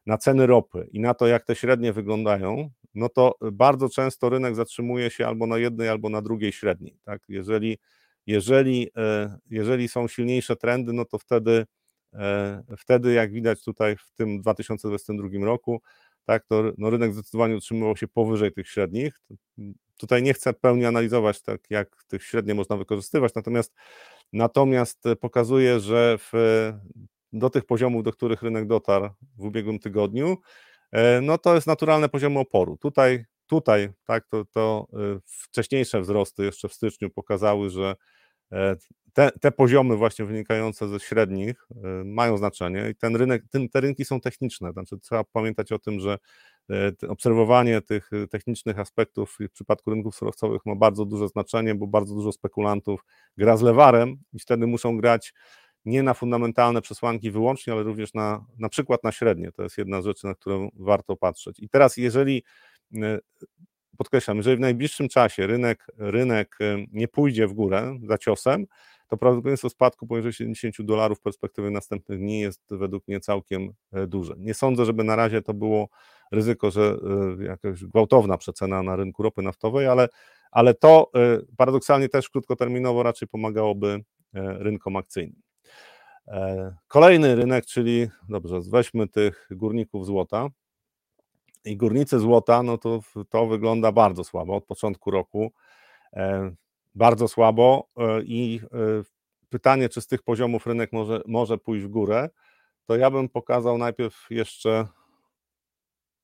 na ceny ropy i na to, jak te średnie wyglądają, no to bardzo często rynek zatrzymuje się albo na jednej, albo na drugiej średniej. Tak? Jeżeli, jeżeli, e, jeżeli są silniejsze trendy, no to wtedy, e, wtedy, jak widać tutaj w tym 2022 roku, tak, to no rynek zdecydowanie utrzymywał się powyżej tych średnich. Tutaj nie chcę pełni analizować, tak jak tych średnie można wykorzystywać, natomiast, natomiast pokazuje, że w, do tych poziomów, do których rynek dotarł w ubiegłym tygodniu, e, no to jest naturalne poziomy oporu. Tutaj, tutaj tak, to, to e, wcześniejsze wzrosty jeszcze w styczniu pokazały, że e, te, te poziomy właśnie wynikające ze średnich mają znaczenie i ten rynek, ten, te rynki są techniczne, znaczy trzeba pamiętać o tym, że E, obserwowanie tych e, technicznych aspektów w przypadku rynków surowcowych ma bardzo duże znaczenie, bo bardzo dużo spekulantów gra z lewarem i wtedy muszą grać nie na fundamentalne przesłanki wyłącznie, ale również na, na przykład na średnie. To jest jedna z rzeczy, na którą warto patrzeć. I teraz, jeżeli podkreślam, jeżeli w najbliższym czasie rynek, rynek nie pójdzie w górę za ciosem, to prawdopodobieństwo spadku poniżej 70 dolarów w perspektywie następnych dni jest według mnie całkiem duże. Nie sądzę, żeby na razie to było ryzyko, że y, jakaś gwałtowna przecena na rynku ropy naftowej, ale, ale to y, paradoksalnie też krótkoterminowo raczej pomagałoby e, rynkom akcyjnym. E, kolejny rynek, czyli dobrze, weźmy tych górników złota. I górnicy złota, no to to wygląda bardzo słabo od początku roku. E, bardzo słabo i pytanie, czy z tych poziomów rynek może, może pójść w górę to ja bym pokazał najpierw jeszcze,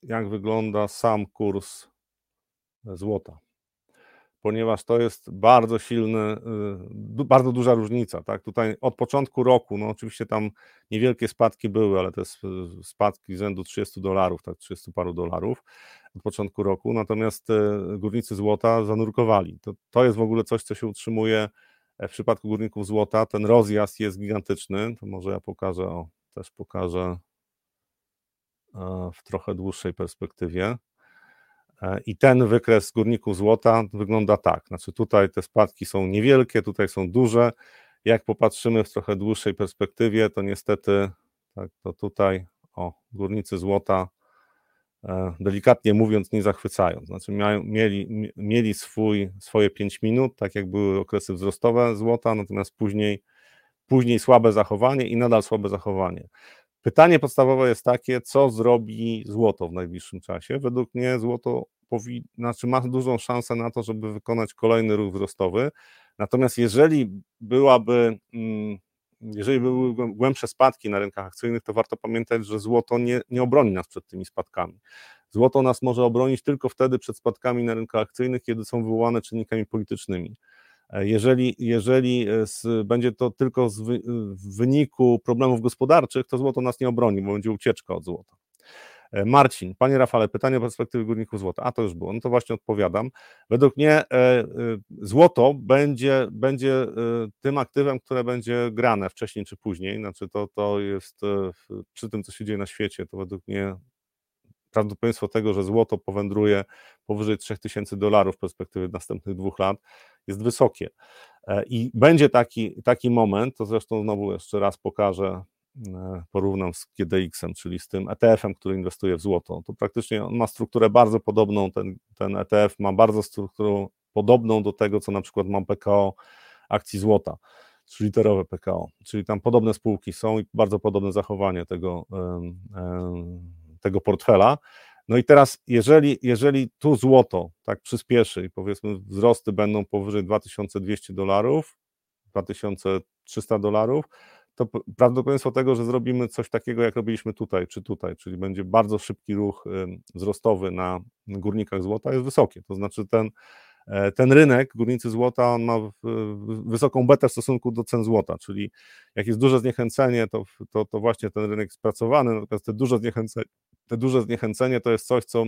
jak wygląda sam kurs złota ponieważ to jest bardzo silny, bardzo duża różnica. Tak? Tutaj od początku roku, no oczywiście tam niewielkie spadki były, ale to jest spadki rzędu 30 dolarów, tak 30 paru dolarów od początku roku, natomiast y, górnicy złota zanurkowali. To, to jest w ogóle coś, co się utrzymuje e, w przypadku górników złota. Ten rozjazd jest gigantyczny, to może ja pokażę, o, też pokażę e, w trochę dłuższej perspektywie. E, I ten wykres górników złota wygląda tak. Znaczy tutaj te spadki są niewielkie, tutaj są duże. Jak popatrzymy w trochę dłuższej perspektywie, to niestety tak, to tutaj o, górnicy złota e, delikatnie mówiąc nie zachwycają. Znaczy mieli, mieli swój, swoje 5 minut, tak jak były okresy wzrostowe złota, natomiast później, później słabe zachowanie i nadal słabe zachowanie. Pytanie podstawowe jest takie, co zrobi złoto w najbliższym czasie. Według mnie złoto powi- znaczy ma dużą szansę na to, żeby wykonać kolejny ruch wzrostowy. Natomiast jeżeli byłaby, mm, jeżeli były głębsze spadki na rynkach akcyjnych, to warto pamiętać, że złoto nie, nie obroni nas przed tymi spadkami. Złoto nas może obronić tylko wtedy przed spadkami na rynkach akcyjnych, kiedy są wywołane czynnikami politycznymi. E, jeżeli, jeżeli e, z, będzie to tylko z wy, w wyniku problemów gospodarczych, to złoto nas nie obroni, bo będzie ucieczka od złota. E, Marcin, panie Rafale, pytanie o perspektywy górników złota. A to już było, no to właśnie odpowiadam. Według mnie złoto będzie, będzie tym aktywem, które będzie grane wcześniej czy później. Znaczy to, to jest przy tym, co się dzieje na świecie, to według mnie prawdopodobieństwo tego, że złoto powędruje powyżej 3000 dolarów w perspektywie następnych dwóch lat jest wysokie. E, I będzie taki, taki moment, to zresztą znowu jeszcze raz pokażę, e, porównam z GDX-em, czyli z tym ETF-em, który inwestuje w złoto. To praktycznie on ma strukturę bardzo podobną, ten, ten ETF ma bardzo strukturę podobną do tego, co na przykład ma PKO akcji złota, literowe PKO, czyli tam podobne spółki są i bardzo podobne zachowanie tego, tego portfela. No i teraz, jeżeli, jeżeli tu złoto tak przyspieszy i powiedzmy wzrosty będą powyżej 2200 dolarów, 2300 dolarów, to prawdopodobieństwo tego, że zrobimy coś takiego, jak robiliśmy tutaj czy tutaj, czyli będzie bardzo szybki ruch wzrostowy na górnikach złota, jest wysokie. To znaczy ten, e, ten rynek, górnicy złota, on ma wysoką betę w stosunku do cen złota, czyli jak jest duże zniechęcenie, to, to, to właśnie ten rynek jest spracowany, natomiast te duże zniechęcenie, te duże zniechęcenie to jest coś, co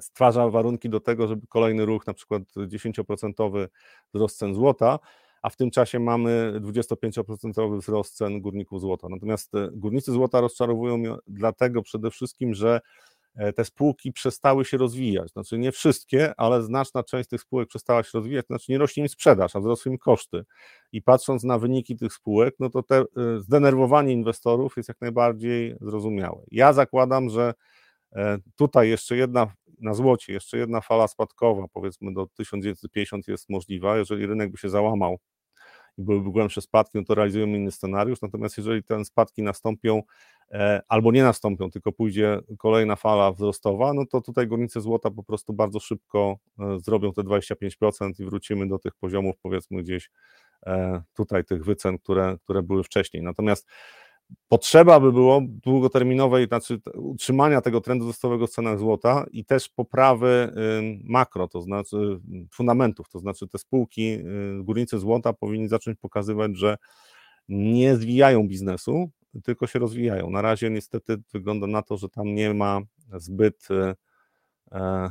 stwarza warunki do tego, żeby kolejny ruch, na przykład 10% wzrost cen złota, a w tym czasie mamy 25% wzrost cen górników złota. Natomiast e, górnicy złota rozczarowują mnie dlatego przede wszystkim, że te spółki przestały się rozwijać. Znaczy nie wszystkie, ale znaczna część tych spółek przestała się rozwijać, znaczy nie rośnie im sprzedaż, a wzrosły im koszty. I patrząc na wyniki tych spółek, no to te e, zdenerwowanie inwestorów jest jak najbardziej zrozumiałe. Ja zakładam, że tutaj jeszcze jedna na złocie, jeszcze jedna fala spadkowa, powiedzmy do 1950 jest możliwa, jeżeli rynek by się załamał byłyby głębsze spadki, no to realizujemy inny scenariusz, natomiast jeżeli te spadki nastąpią e, albo nie nastąpią, tylko pójdzie kolejna fala wzrostowa, no to tutaj górnicy złota po prostu bardzo szybko e, zrobią te 25% i wrócimy do tych poziomów powiedzmy gdzieś e, tutaj tych wycen, które, które były wcześniej. Natomiast potrzeba by było długoterminowej, znaczy utrzymania tego trendu wzrostowego w cenach złota i też poprawy makro, to znaczy fundamentów, to znaczy te spółki, górnicy złota powinni zacząć pokazywać, że nie zwijają biznesu, tylko się rozwijają. Na razie niestety wygląda na to, że tam nie ma zbyt e, e,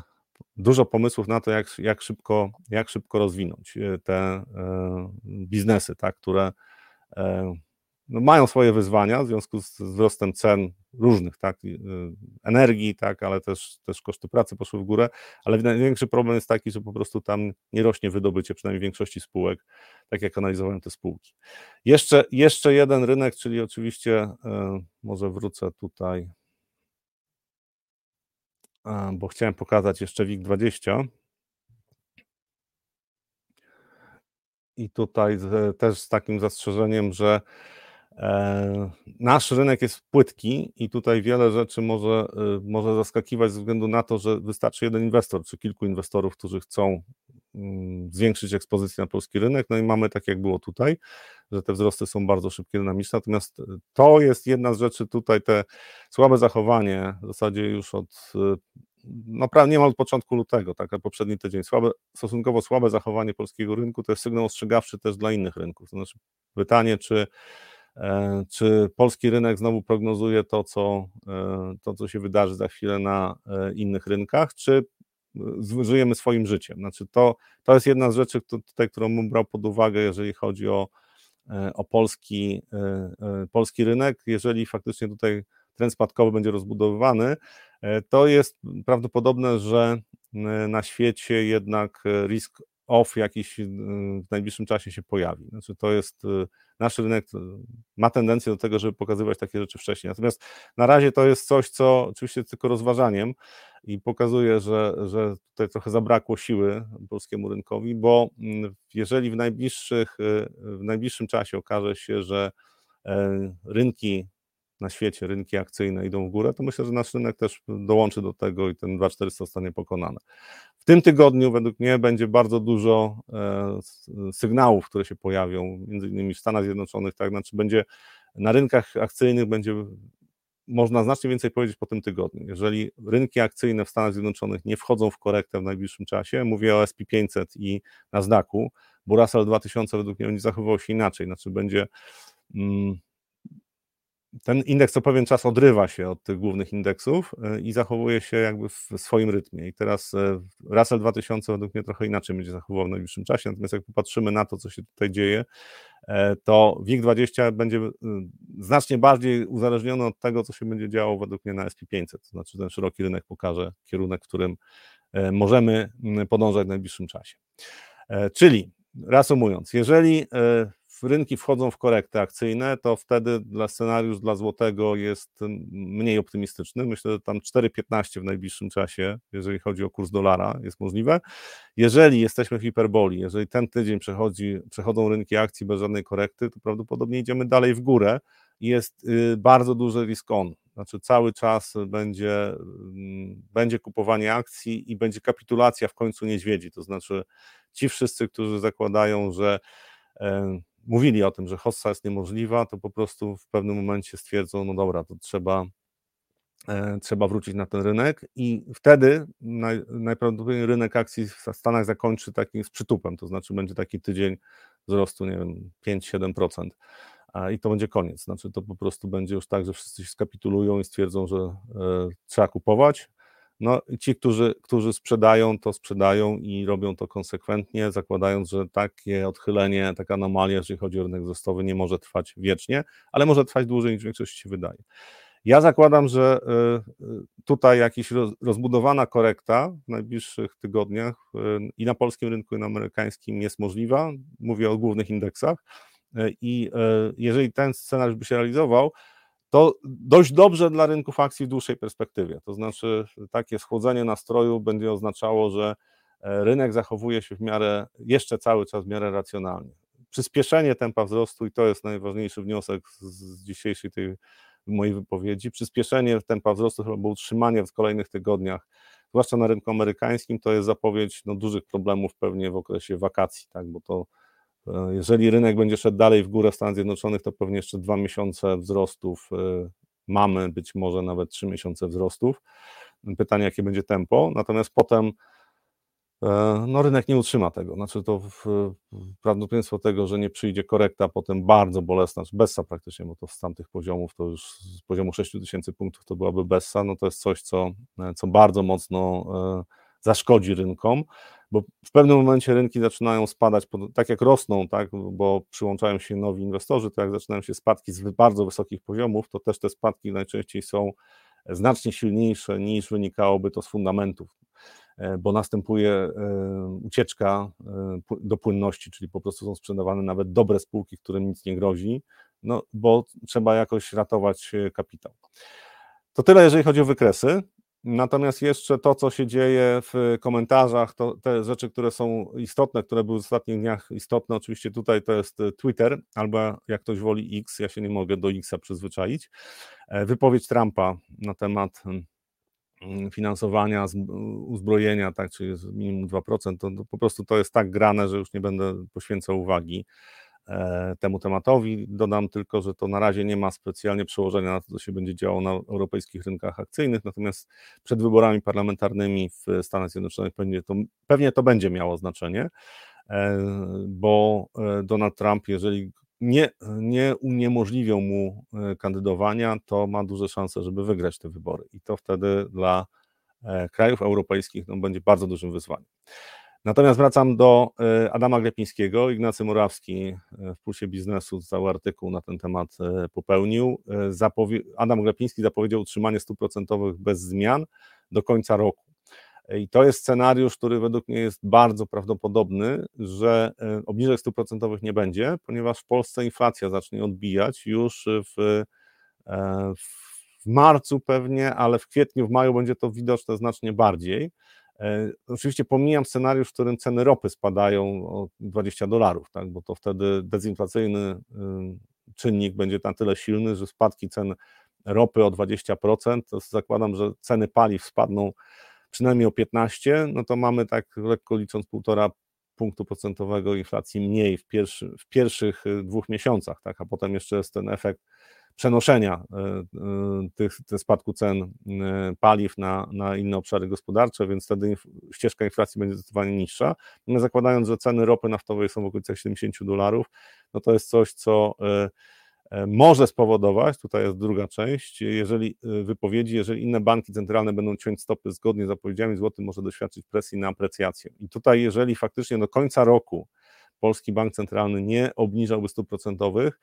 dużo pomysłów na to, jak, jak, szybko, jak szybko rozwinąć e, te biznesy, tak, które no mają swoje wyzwania w związku z wzrostem cen różnych, tak, y, energii, tak, ale też, też koszty pracy poszły w górę, ale największy problem jest taki, że po prostu tam nie rośnie wydobycie, przynajmniej w większości spółek, tak jak analizowałem te spółki. Jeszcze, jeszcze jeden rynek, czyli oczywiście, y, może wrócę tutaj, bo chciałem pokazać jeszcze WIG20, i tutaj też z takim zastrzeżeniem, że nasz rynek jest płytki i tutaj wiele rzeczy może, y, może zaskakiwać ze względu na to, że wystarczy jeden inwestor czy kilku inwestorów, którzy chcą mm, zwiększyć ekspozycję na polski rynek. No i mamy tak, jak było tutaj, że te wzrosty są bardzo szybkie, dynamiczne. Natomiast to jest jedna z rzeczy tutaj, te słabe zachowanie w zasadzie już od no niemal od początku lutego, tak, poprzedni tydzień, słabe, stosunkowo słabe zachowanie polskiego rynku to jest sygnał ostrzegawczy też dla innych rynków. To znaczy pytanie, czy, e, czy polski rynek znowu prognozuje to co, e, to, co się wydarzy za chwilę na e, innych rynkach, czy żyjemy swoim życiem. Znaczy to, to jest jedna z rzeczy, tutaj, którą bym brał pod uwagę, jeżeli chodzi o, o polski, polski rynek. Jeżeli faktycznie tutaj trend spadkowy będzie rozbudowywany, e, to jest prawdopodobne, że na świecie jednak risk off jakiś w najbliższym czasie się pojawi. Znaczy to jest, y, nasz rynek y, ma tendencję do tego, żeby pokazywać takie rzeczy wcześniej. Natomiast na razie to jest coś, co oczywiście tylko rozważaniem i pokazuje, że, że tutaj trochę zabrakło siły polskiemu rynkowi, bo jeżeli w, najbliższych, y, w najbliższym czasie okaże się, że e, rynki na świecie rynki akcyjne idą w górę, to myślę, że nasz rynek też dołączy do tego i ten 2400 zostanie pokonany. Tym tygodniu według mnie będzie bardzo dużo e, sygnałów, które się pojawią, między innymi w Stanach Zjednoczonych, tak, znaczy będzie na rynkach akcyjnych będzie można znacznie więcej powiedzieć po tym tygodniu. Jeżeli rynki akcyjne w Stanach Zjednoczonych nie wchodzą w korektę w najbliższym czasie, mówię o SP500 i Nasdaqu, bo Russell 2000 według mnie będzie zachowywał się inaczej, znaczy będzie mm, ten indeks co pewien czas odrywa się od tych głównych indeksów e, i zachowuje się jakby w swoim rytmie. I teraz e, Russell 2000 według mnie trochę inaczej będzie zachowywał w najbliższym czasie, natomiast jak popatrzymy na to, co się tutaj dzieje, e, to WIG20 będzie znacznie bardziej uzależniony od tego, co się będzie działo według mnie na SP500, to znaczy ten szeroki rynek pokaże kierunek, w którym możemy podążać w najbliższym czasie. Czyli reasumując, jeżeli rynki wchodzą w korekty akcyjne, to wtedy dla scenariusz dla złotego jest mniej optymistyczny. Myślę, że tam 4,15 w najbliższym czasie, jeżeli chodzi o kurs dolara, jest możliwe. Jeżeli jesteśmy w hiperboli, jeżeli ten tydzień przechodzi, przechodzą rynki akcji bez żadnej korekty, to prawdopodobnie idziemy dalej w górę i jest y, bardzo duży risk on. Znaczy cały czas będzie, mm, będzie kupowanie akcji i będzie kapitulacja w końcu niedźwiedzi. To znaczy ci wszyscy, którzy zakładają, że mówili o tym, że hossa jest niemożliwa, to po prostu w pewnym momencie stwierdzą, no dobra, to trzeba, e, trzeba wrócić na ten rynek i wtedy naj, najprawdopodobniej rynek akcji w Stanach zakończy takim z przytupem, to znaczy będzie taki tydzień wzrostu, nie wiem, 5-7%. I to będzie koniec. Znaczy, to po prostu będzie już tak, że wszyscy się skapitulują i stwierdzą, że e, trzeba kupować, no, ci, którzy, którzy sprzedają, to sprzedają i robią to konsekwentnie, zakładając, że takie odchylenie, taka anomalia, jeżeli chodzi o rynek wzrostowy, nie może trwać wiecznie, ale może trwać dłużej niż większość się wydaje. Ja zakładam, że y, y, tutaj jakaś rozbudowana korekta w najbliższych tygodniach y, i na polskim rynku, i na amerykańskim jest możliwa. Mówię o głównych indeksach. I jeżeli ten scenariusz by się realizował, to dość dobrze dla rynków akcji w dłuższej perspektywie. To znaczy, takie schłodzenie nastroju będzie oznaczało, że e, rynek zachowuje się w miarę, jeszcze cały czas w miarę racjonalnie. Przyspieszenie tempa wzrostu, i to jest najważniejszy wniosek z dzisiejszej tej mojej wypowiedzi, przyspieszenie tempa wzrostu albo utrzymanie w kolejnych tygodniach, zwłaszcza na rynku amerykańskim, to jest zapowiedź no, dużych problemów pewnie w okresie wakacji, tak, bo to jeżeli rynek będzie szedł dalej w górę w Stanach Zjednoczonych, to pewnie jeszcze dwa miesiące wzrostów e, mamy, być może nawet trzy miesiące wzrostów. Pytanie, jakie będzie tempo. Natomiast potem e, no, rynek nie utrzyma tego. Znaczy to w, prawdopodobieństwo tego, że nie przyjdzie korekta, potem bardzo bolesna, czy bessa praktycznie, bo to z tamtych poziomów, to już z poziomu 6000 punktów to byłaby bessa, no to jest coś, co, co bardzo mocno zaszkodzi rynkom bo w pewnym momencie rynki zaczynają spadać, tak jak rosną, tak, bo przyłączają się nowi inwestorzy, to jak zaczynają się spadki z bardzo wysokich poziomów, to też te spadki najczęściej są znacznie silniejsze niż wynikałoby to z fundamentów, e, bo następuje e, ucieczka e, do płynności, czyli po prostu są sprzedawane nawet dobre spółki, którym nic nie grozi, no bo trzeba jakoś ratować kapitał. To tyle, jeżeli chodzi o wykresy. Natomiast jeszcze to, co się dzieje w komentarzach, to te rzeczy, które są istotne, które były w ostatnich dniach istotne, oczywiście tutaj to jest Twitter, albo jak ktoś woli X, ja się nie mogę do Xa przyzwyczaić. E, wypowiedź Trumpa na temat finansowania, uzbrojenia, tak, czyli minimum 2%, to, to po prostu to jest tak grane, że już nie będę poświęcał uwagi. e, temu tematowi. Dodam tylko, że to na razie nie ma specjalnie przełożenia na to, co się będzie działo na europejskich rynkach akcyjnych, natomiast przed wyborami parlamentarnymi w Stanach Zjednoczonych pewnie to, pewnie to będzie miało znaczenie, e, bo Donald Trump, jeżeli nie, nie uniemożliwią mu e, kandydowania, to ma duże szanse, żeby wygrać te wybory. I to wtedy dla e, krajów europejskich no, będzie bardzo dużym wyzwaniem. Natomiast wracam do e, Adama Glepińskiego. Ignacy Morawski w Pulsie Biznesu cały artykuł na ten temat popełnił. Adam Glepiński zapowiedział utrzymanie stóp procentowych bez zmian do końca roku. I to jest scenariusz, który według mnie jest bardzo prawdopodobny, że e, obniżek stóp procentowych nie będzie, ponieważ w Polsce inflacja zacznie odbijać już w, e, w marcu pewnie, ale w kwietniu, w maju będzie to widoczne znacznie bardziej. E, oczywiście pomijam scenariusz, w którym ceny ropy spadają o 20 dolarów, tak, bo to wtedy dezinflacyjny czynnik będzie na tyle silny, że spadki cen ropy o 20%, to zakładam, że ceny paliw spadną przynajmniej o 15, no to mamy tak lekko licząc półtora punktu procentowego inflacji mniej w, pierwszy, w pierwszych y, dwóch miesiącach, tak, a potem jeszcze jest ten efekt przenoszenia y, y, tych, tych spadku cen paliw na, na inne obszary gospodarcze, więc wtedy ścieżka inflacji będzie zdecydowanie niższa. Zakładając, że ceny ropy naftowej są w okolicach 70 dolarów, no to jest coś, co E, może spowodować, tutaj jest druga część, jeżeli e, wypowiedzi, jeżeli inne banki centralne będą ciąć stopy zgodnie z zapowiedziami, złoty może doświadczyć presji na aprecjację. I tutaj, jeżeli faktycznie do końca roku Polski Bank Centralny nie obniżałby stóp procentowych,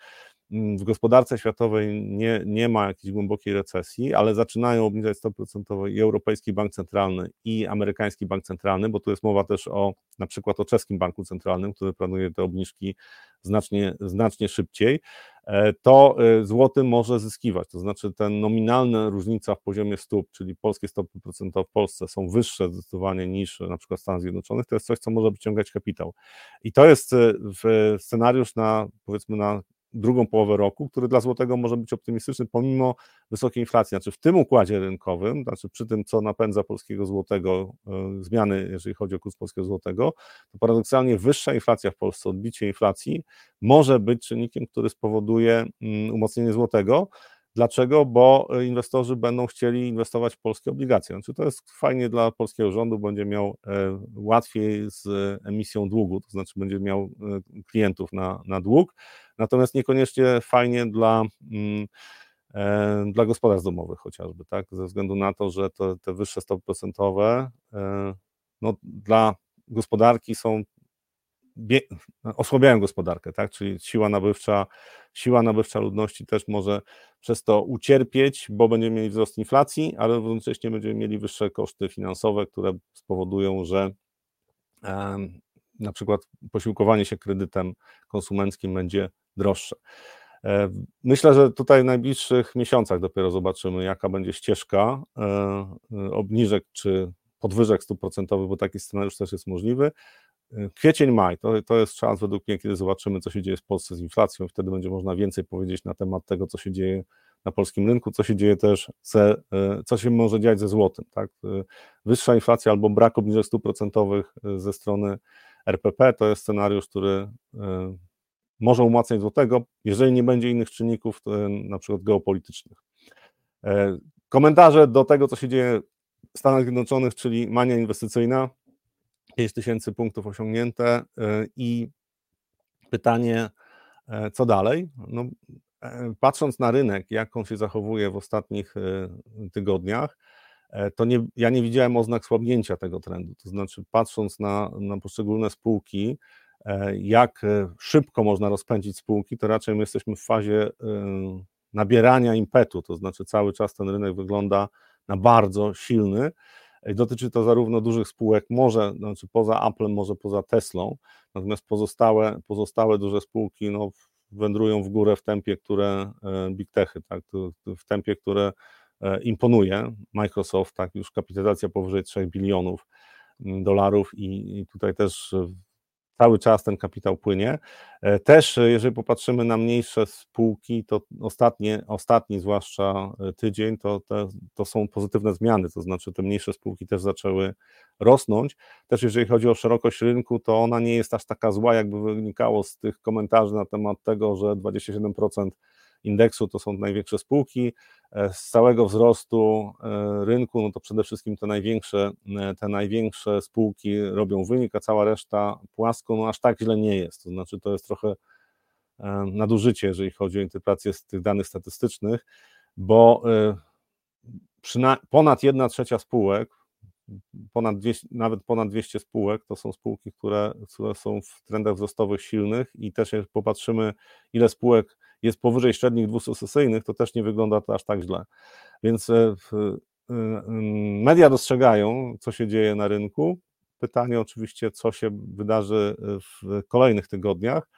w gospodarce światowej nie, nie ma jakiejś głębokiej recesji, ale zaczynają obniżać stopy procentowe i Europejski Bank Centralny i Amerykański Bank Centralny, bo tu jest mowa też o na przykład o czeskim banku centralnym, który planuje te obniżki znacznie, znacznie szybciej, to e, złoty może zyskiwać, to znaczy ten nominalna różnica w poziomie stóp, czyli polskie stopy procentowe w Polsce są wyższe zdecydowanie niż na przykład w Stanach Zjednoczonych, to jest coś, co może wyciągać kapitał. I to jest e, scenariusz na powiedzmy na drugą połowę roku, który dla złotego może być optymistyczny pomimo wysokiej inflacji. Znaczy w tym układzie rynkowym, znaczy przy tym, co napędza polskiego złotego, e, zmiany, jeżeli chodzi o kurs polskiego złotego, to paradoksalnie wyższa inflacja w Polsce, odbicie inflacji może być czynnikiem, który spowoduje mm, umocnienie złotego. Dlaczego? Bo e, inwestorzy będą chcieli inwestować w polskie obligacje. Znaczy to jest fajnie dla polskiego rządu, będzie miał e, łatwiej z emisją długu, to znaczy będzie miał klientów na, na dług, natomiast niekoniecznie fajnie dla, mm, e, dla gospodarstw domowych chociażby, tak, ze względu na to, że te, te wyższe stopy procentowe e, no, dla gospodarki są osłabiają gospodarkę, tak? Czyli siła nabywcza, siła nabywcza ludności też może przez to ucierpieć, bo będziemy mieli wzrost inflacji, ale równocześnie będziemy mieli wyższe koszty finansowe, które spowodują, że na przykład posiłkowanie się kredytem konsumenckim będzie droższe. E, myślę, że tutaj w najbliższych miesiącach dopiero zobaczymy, jaka będzie ścieżka e, e, obniżek czy podwyżek stóp procentowych, bo taki scenariusz też jest możliwy. Kwiecień, maj to, to jest czas według mnie, kiedy zobaczymy, co się dzieje w Polsce z inflacją. Wtedy będzie można więcej powiedzieć na temat tego, co się dzieje na polskim rynku, co się dzieje też, ze, co się może dziać ze złotym. Tak? Wyższa inflacja albo brak obniżek stóp procentowych ze strony RPP to jest scenariusz, który może umacniać złotego, jeżeli nie będzie innych czynników, na przykład geopolitycznych. E, komentarze do tego, co się dzieje w Stanach Zjednoczonych, czyli mania inwestycyjna, 5 tysięcy punktów osiągnięte e, i pytanie, e, co dalej? No, patrząc na rynek, jak on się zachowuje w ostatnich tygodniach, to nie, ja nie widziałem oznak słabnięcia tego trendu. To znaczy, patrząc na, na poszczególne spółki, E, jak e, szybko można rozpędzić spółki, to raczej my jesteśmy w fazie e, nabierania impetu, to znaczy cały czas ten rynek wygląda na bardzo silny. Dotyczy to zarówno dużych spółek, może, znaczy poza Applem, może poza Teslą, natomiast pozostałe, pozostałe duże spółki no, wędrują w górę w tempie, które big techy, tak, w tempie, które imponuje. Microsoft, tak, już kapitalizacja powyżej 3 bilionów mm, dolarów i, i tutaj też cały czas ten kapitał płynie. E, też e, jeżeli popatrzymy na mniejsze spółki, to ostatnie, ostatni zwłaszcza e, tydzień, to, to, to są pozytywne zmiany, to znaczy te mniejsze spółki też zaczęły rosnąć. Też jeżeli chodzi o szerokość rynku, to ona nie jest aż taka zła, jakby wynikało z tych komentarzy na temat tego, że 27% indeksu to są największe spółki. E, z całego wzrostu e, rynku, no to przede wszystkim te największe, e, te największe spółki robią wynik, a cała reszta płasko, no aż tak źle nie jest. To znaczy, to jest trochę nadużycie, jeżeli chodzi o interpretację z tych danych statystycznych, bo ponad 1 trzecia spółek, ponad 200, nawet ponad 200 spółek, to są spółki, które, które są w trendach wzrostowych silnych i też jak popatrzymy, ile spółek jest powyżej średnich dwusucesyjnych, to też nie wygląda to aż tak źle. Więc e, e, media dostrzegają, co się dzieje na rynku. Pytanie oczywiście, co się wydarzy w kolejnych tygodniach.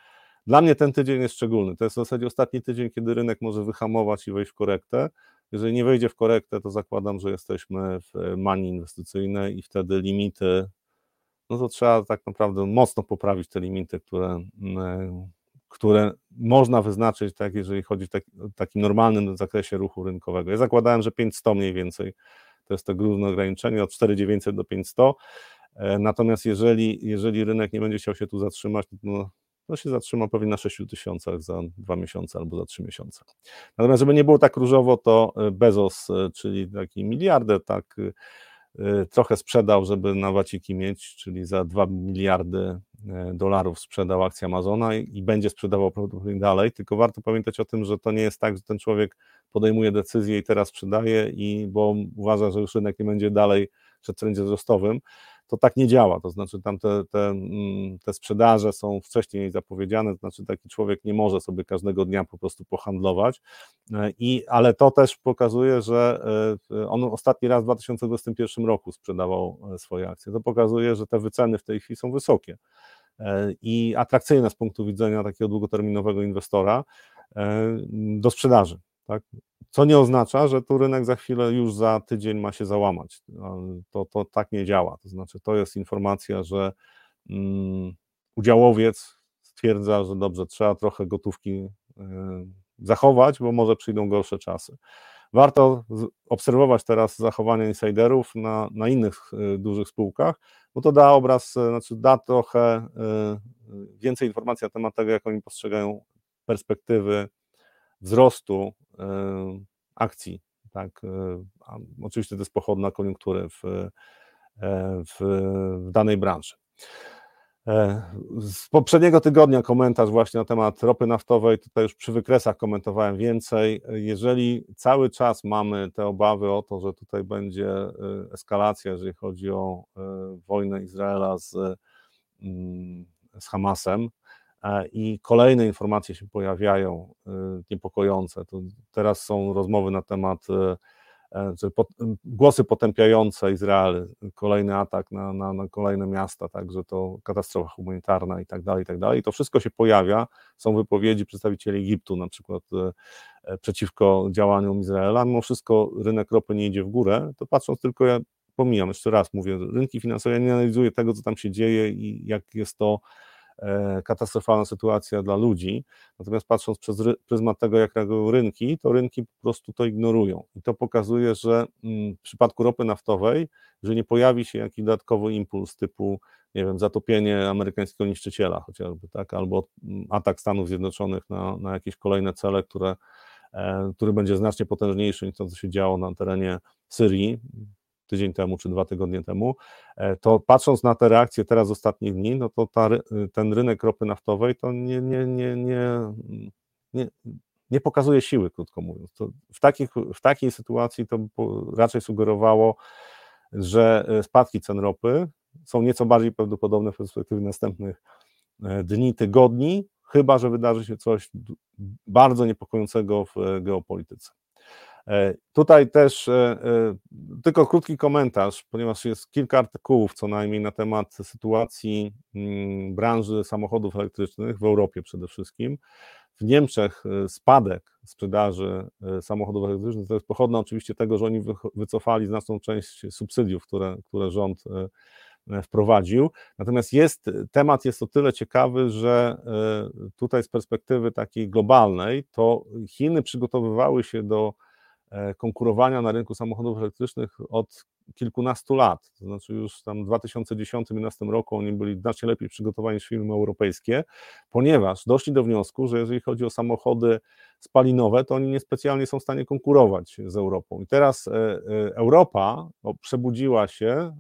Dla mnie ten tydzień jest szczególny. To jest w zasadzie ostatni tydzień, kiedy rynek może wyhamować i wejść w korektę. Jeżeli nie wejdzie w korektę, to zakładam, że jesteśmy w manii inwestycyjnej i wtedy limity, no to trzeba tak naprawdę mocno poprawić te limity, które które można wyznaczyć, tak, jeżeli chodzi o taki, takim normalnym zakresie ruchu rynkowego. Ja zakładałem, że 500 mniej więcej to jest to główne ograniczenie, od 4900 do 500. E, natomiast jeżeli, jeżeli rynek nie będzie chciał się tu zatrzymać, no, się zatrzyma pewnie na 6000 za dwa miesiące albo za trzy miesiące. Natomiast żeby nie było tak różowo, to e, Bezos, e, czyli taki miliarder, tak trochę sprzedał, żeby na waciki mieć, czyli za 2 miliardy E, dolarów sprzedał akcję Amazona i będzie sprzedawał prawdopodobnie dalej, tylko warto pamiętać o tym, że to nie jest tak, że ten człowiek podejmuje decyzję i teraz sprzedaje, i bo uważa, że już rynek nie będzie dalej przed trendzie wzrostowym, to tak nie działa, to znaczy tam te, te, mm, te sprzedaże są wcześniej zapowiedziane, to znaczy taki człowiek nie może sobie każdego dnia po prostu pohandlować, e, i, ale to też pokazuje, że e, on ostatni raz w 2021 roku sprzedawał swoje akcje, to pokazuje, że te wyceny w tej chwili są wysokie, E, i atrakcyjne z punktu widzenia takiego długoterminowego inwestora e, do sprzedaży. Tak? Co nie oznacza, że tu rynek za chwilę, już za tydzień ma się załamać. To, to tak nie działa. To znaczy, to jest informacja, że um, udziałowiec stwierdza, że dobrze, trzeba trochę gotówki y, zachować, bo może przyjdą gorsze czasy. Warto obserwować teraz zachowania insiderów na, na innych y, dużych spółkach, bo to da obraz, y, znaczy da trochę więcej informacji na temat tego, jak oni postrzegają perspektywy wzrostu akcji. Tak? Oczywiście to jest pochodna koniunktury w, w, w danej branży. E, z poprzedniego tygodnia komentarz właśnie na temat ropy naftowej, tutaj już przy wykresach komentowałem więcej. Jeżeli cały czas mamy te obawy o to, że tutaj będzie e, eskalacja, jeżeli chodzi o e, wojnę Izraela z, mm, z Hamasem, i kolejne informacje się pojawiają niepokojące. To teraz są rozmowy na temat E, głosy potępiające Izrael, kolejny atak na, na, na, kolejne miasta, także to katastrofa humanitarna i tak dalej, i tak dalej. To wszystko się pojawia, są wypowiedzi przedstawicieli Egiptu na przykład e, e, przeciwko działaniom Izraela, mimo wszystko rynek ropy nie idzie w górę, to patrząc tylko, ja pomijam, jeszcze raz mówię, rynki finansowe, ja nie analizuję tego, co tam się dzieje i jak jest to katastrofalna sytuacja dla ludzi. Natomiast patrząc przez pryzmat tego, jak reagują rynki, to rynki po prostu to ignorują. I to pokazuje, że mm, w przypadku ropy naftowej, że nie pojawi się jakiś dodatkowy impuls typu, nie wiem, zatopienie amerykańskiego niszczyciela chociażby, tak, albo mm, atak Stanów Zjednoczonych na, na jakieś kolejne cele, które, e, który będzie znacznie potężniejszy niż to, co się działo na terenie Syrii, tydzień temu czy dwa tygodnie temu, e, to patrząc na te reakcje teraz ostatnich dni, no to ta, ten rynek ropy naftowej to nie, nie, nie, nie, nie, nie pokazuje siły, krótko mówiąc. To w, takich, w takiej sytuacji to raczej sugerowało, że e, spadki cen ropy są nieco bardziej prawdopodobne w perspektywie następnych e, dni, tygodni, chyba że wydarzy się coś bardzo niepokojącego w geopolityce. E, tutaj też e, e, tylko krótki komentarz, ponieważ jest kilka artykułów co najmniej na temat sytuacji mm, branży samochodów elektrycznych w Europie przede wszystkim. W Niemczech spadek sprzedaży samochodów elektrycznych to jest pochodna oczywiście tego, że oni wycofali znaczną część subsydiów, które, które rząd wprowadził. Natomiast jest, temat jest o tyle ciekawy, że tutaj z perspektywy takiej globalnej, to Chiny przygotowywały się do konkurowania na rynku samochodów elektrycznych od kilkunastu lat. To znaczy już tam w 2010-2011 roku oni byli znacznie lepiej przygotowani niż firmy europejskie, ponieważ doszli do wniosku, że jeżeli chodzi o samochody spalinowe, to oni niespecjalnie są w stanie konkurować z Europą. I teraz e, e, Europa przebudziła się e,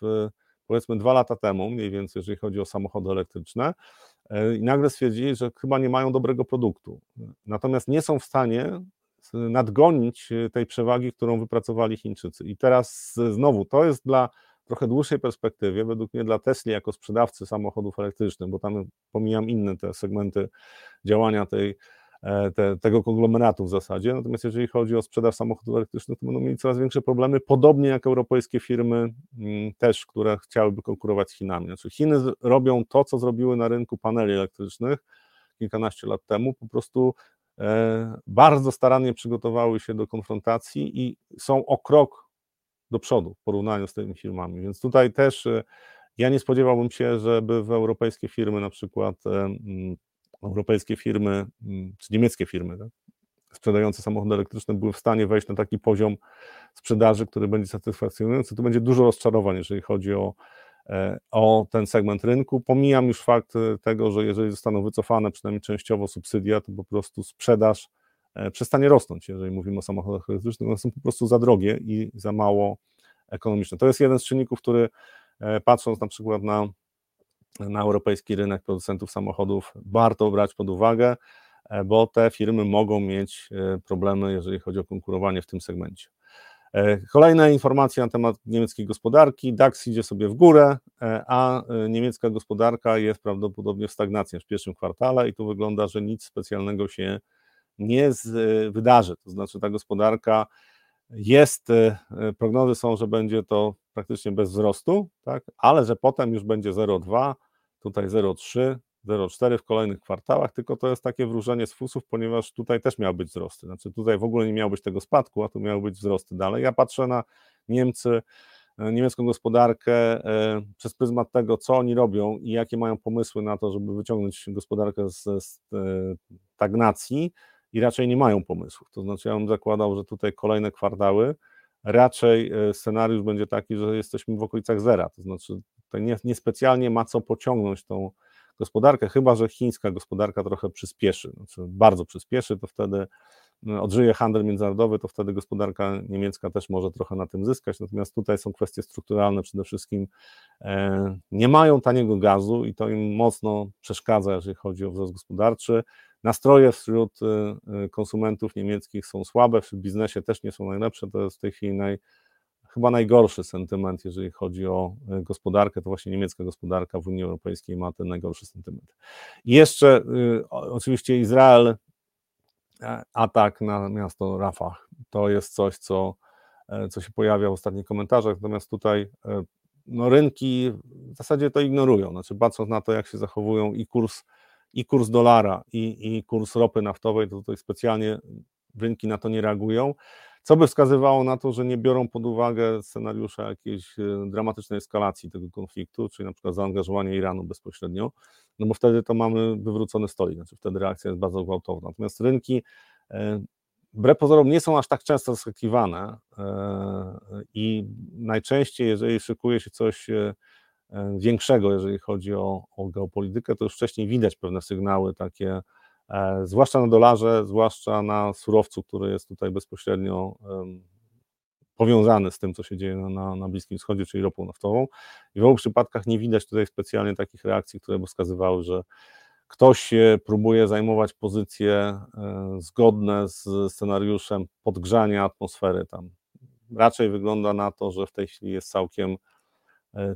w, powiedzmy dwa lata temu, mniej więcej, jeżeli chodzi o samochody elektryczne, i nagle stwierdzili, że chyba nie mają dobrego produktu. Natomiast nie są w stanie nadgonić e, tej przewagi, którą wypracowali Chińczycy. I teraz znowu to jest dla trochę dłuższej perspektywie, według mnie dla Tesla jako sprzedawcy samochodów elektrycznych, bo tam pomijam inne te segmenty działania tej, e, te, tego konglomeratu w zasadzie. Natomiast jeżeli chodzi o sprzedaż samochodów elektrycznych, to będą mieli coraz większe problemy, podobnie jak europejskie firmy mm, też, które chciałyby konkurować z Chinami. Znaczy Chiny robią to, co zrobiły na rynku paneli elektrycznych kilkanaście lat temu, po prostu bardzo starannie przygotowały się do konfrontacji i są o krok do przodu w porównaniu z tymi firmami. Więc tutaj też e, ja nie spodziewałbym się, żeby w europejskie firmy, na przykład e, europejskie firmy, czy niemieckie firmy, tak, sprzedające samochody elektryczne były w stanie wejść na taki poziom sprzedaży, który będzie satysfakcjonujący. To będzie dużo rozczarowań, jeżeli chodzi o E, o ten segment rynku. Pomijam już fakt e, tego, że jeżeli zostaną wycofane przynajmniej częściowo subsydia, to po prostu sprzedaż e, przestanie rosnąć, jeżeli mówimy o samochodach elektrycznych, one są po prostu za drogie i za mało ekonomiczne. To jest jeden z czynników, który patrząc na przykład na, na europejski rynek producentów samochodów, warto brać pod uwagę, bo te firmy mogą mieć problemy, jeżeli chodzi o konkurowanie w tym segmencie. E, kolejna informacja na temat niemieckiej gospodarki. DAX idzie sobie w górę, e, a e, niemiecka gospodarka jest prawdopodobnie w stagnacji w pierwszym kwartale i tu wygląda, że nic specjalnego się nie wydarzy. To znaczy ta gospodarka jest, prognozy są, że będzie to praktycznie bez wzrostu, tak? ale że potem już będzie 0,2, tutaj 0,3, 0,4 w kolejnych kwartałach, tylko to jest takie wróżenie z fusów, ponieważ tutaj też miały być wzrosty. Znaczy tutaj w ogóle nie miało być tego spadku, a tu miały być wzrosty dalej. Ja patrzę na Niemcy, e, niemiecką gospodarkę e, przez pryzmat tego, co oni robią i jakie mają pomysły na to, żeby wyciągnąć gospodarkę z, z e, stagnacji i raczej nie mają pomysłów. To znaczy ja bym zakładał, że tutaj kolejne kwartały raczej scenariusz będzie taki, że jesteśmy w okolicach zera, to znaczy tutaj nie, niespecjalnie ma co pociągnąć tą gospodarkę, chyba że chińska gospodarka trochę przyspieszy, znaczy bardzo przyspieszy, to wtedy no, odżyje handel międzynarodowy, to wtedy gospodarka niemiecka też może trochę na tym zyskać. Natomiast tutaj są kwestie strukturalne przede wszystkim. E, nie mają taniego gazu i to im mocno przeszkadza, jeżeli chodzi o wzrost gospodarczy. Nastroje wśród e, konsumentów niemieckich są słabe, w biznesie też nie są najlepsze. To jest w tej chwili naj, chyba najgorszy sentyment, jeżeli chodzi o e, gospodarkę, to właśnie niemiecka gospodarka w Unii Europejskiej ma ten najgorszy sentyment. I jeszcze y, oczywiście Izrael, e, atak na miasto Rafah, to jest coś, co, e, co się pojawia w ostatnich komentarzach, natomiast tutaj no, rynki w zasadzie to ignorują, znaczy patrząc na to, jak się zachowują i kurs, i kurs dolara, i, i kurs ropy naftowej, to tutaj specjalnie rynki na to nie reagują co by wskazywało na to, że nie biorą pod uwagę scenariusza jakiejś e, dramatycznej eskalacji tego konfliktu, czyli na przykład zaangażowania Iranu bezpośrednio, no bo wtedy to mamy wywrócony stolik, znaczy wtedy reakcja jest bardzo gwałtowna. Natomiast rynki e, wbrew pozorom nie są aż tak często zaskakiwane e, i najczęściej, jeżeli szykuje się coś większego, jeżeli chodzi o, o geopolitykę, to już wcześniej widać pewne sygnały takie zwłaszcza na dolarze, zwłaszcza na surowcu, który jest tutaj bezpośrednio powiązany z tym, co się dzieje na, na Bliskim Wschodzie, czyli ropą naftową. I w obu przypadkach nie widać tutaj specjalnie takich reakcji, które by wskazywały, że ktoś próbuje zajmować pozycje e, zgodne z scenariuszem podgrzania atmosfery tam. Raczej wygląda na to, że w tej chwili jest całkiem E,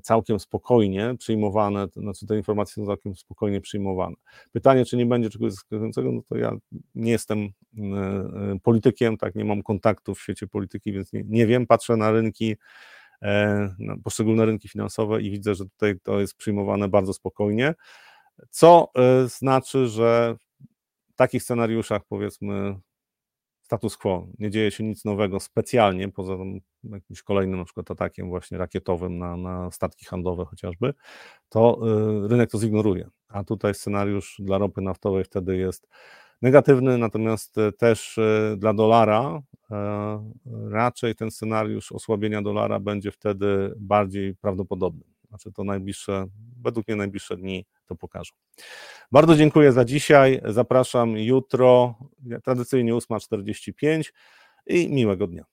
całkiem spokojnie przyjmowane, to znaczy te informacje są całkiem spokojnie przyjmowane. Pytanie, czy nie będzie czegoś zaskakującego, no to ja nie jestem e, e, politykiem, tak, nie mam kontaktów w świecie polityki, więc nie, nie wiem, patrzę na rynki, na poszczególne rynki finansowe i widzę, że tutaj to jest przyjmowane bardzo spokojnie, co znaczy, że w takich scenariuszach powiedzmy status quo, nie dzieje się nic nowego specjalnie, poza jakimś kolejnym na przykład atakiem właśnie rakietowym na, na statki handlowe chociażby, to y, rynek to zignoruje. A tutaj scenariusz dla ropy naftowej wtedy jest negatywny, natomiast e, też e, dla dolara raczej ten scenariusz osłabienia dolara będzie wtedy bardziej prawdopodobny. Znaczy to najbliższe, według mnie najbliższe dni to pokażą. Bardzo dziękuję za dzisiaj. Zapraszam jutro, tradycyjnie 8.45 i miłego dnia.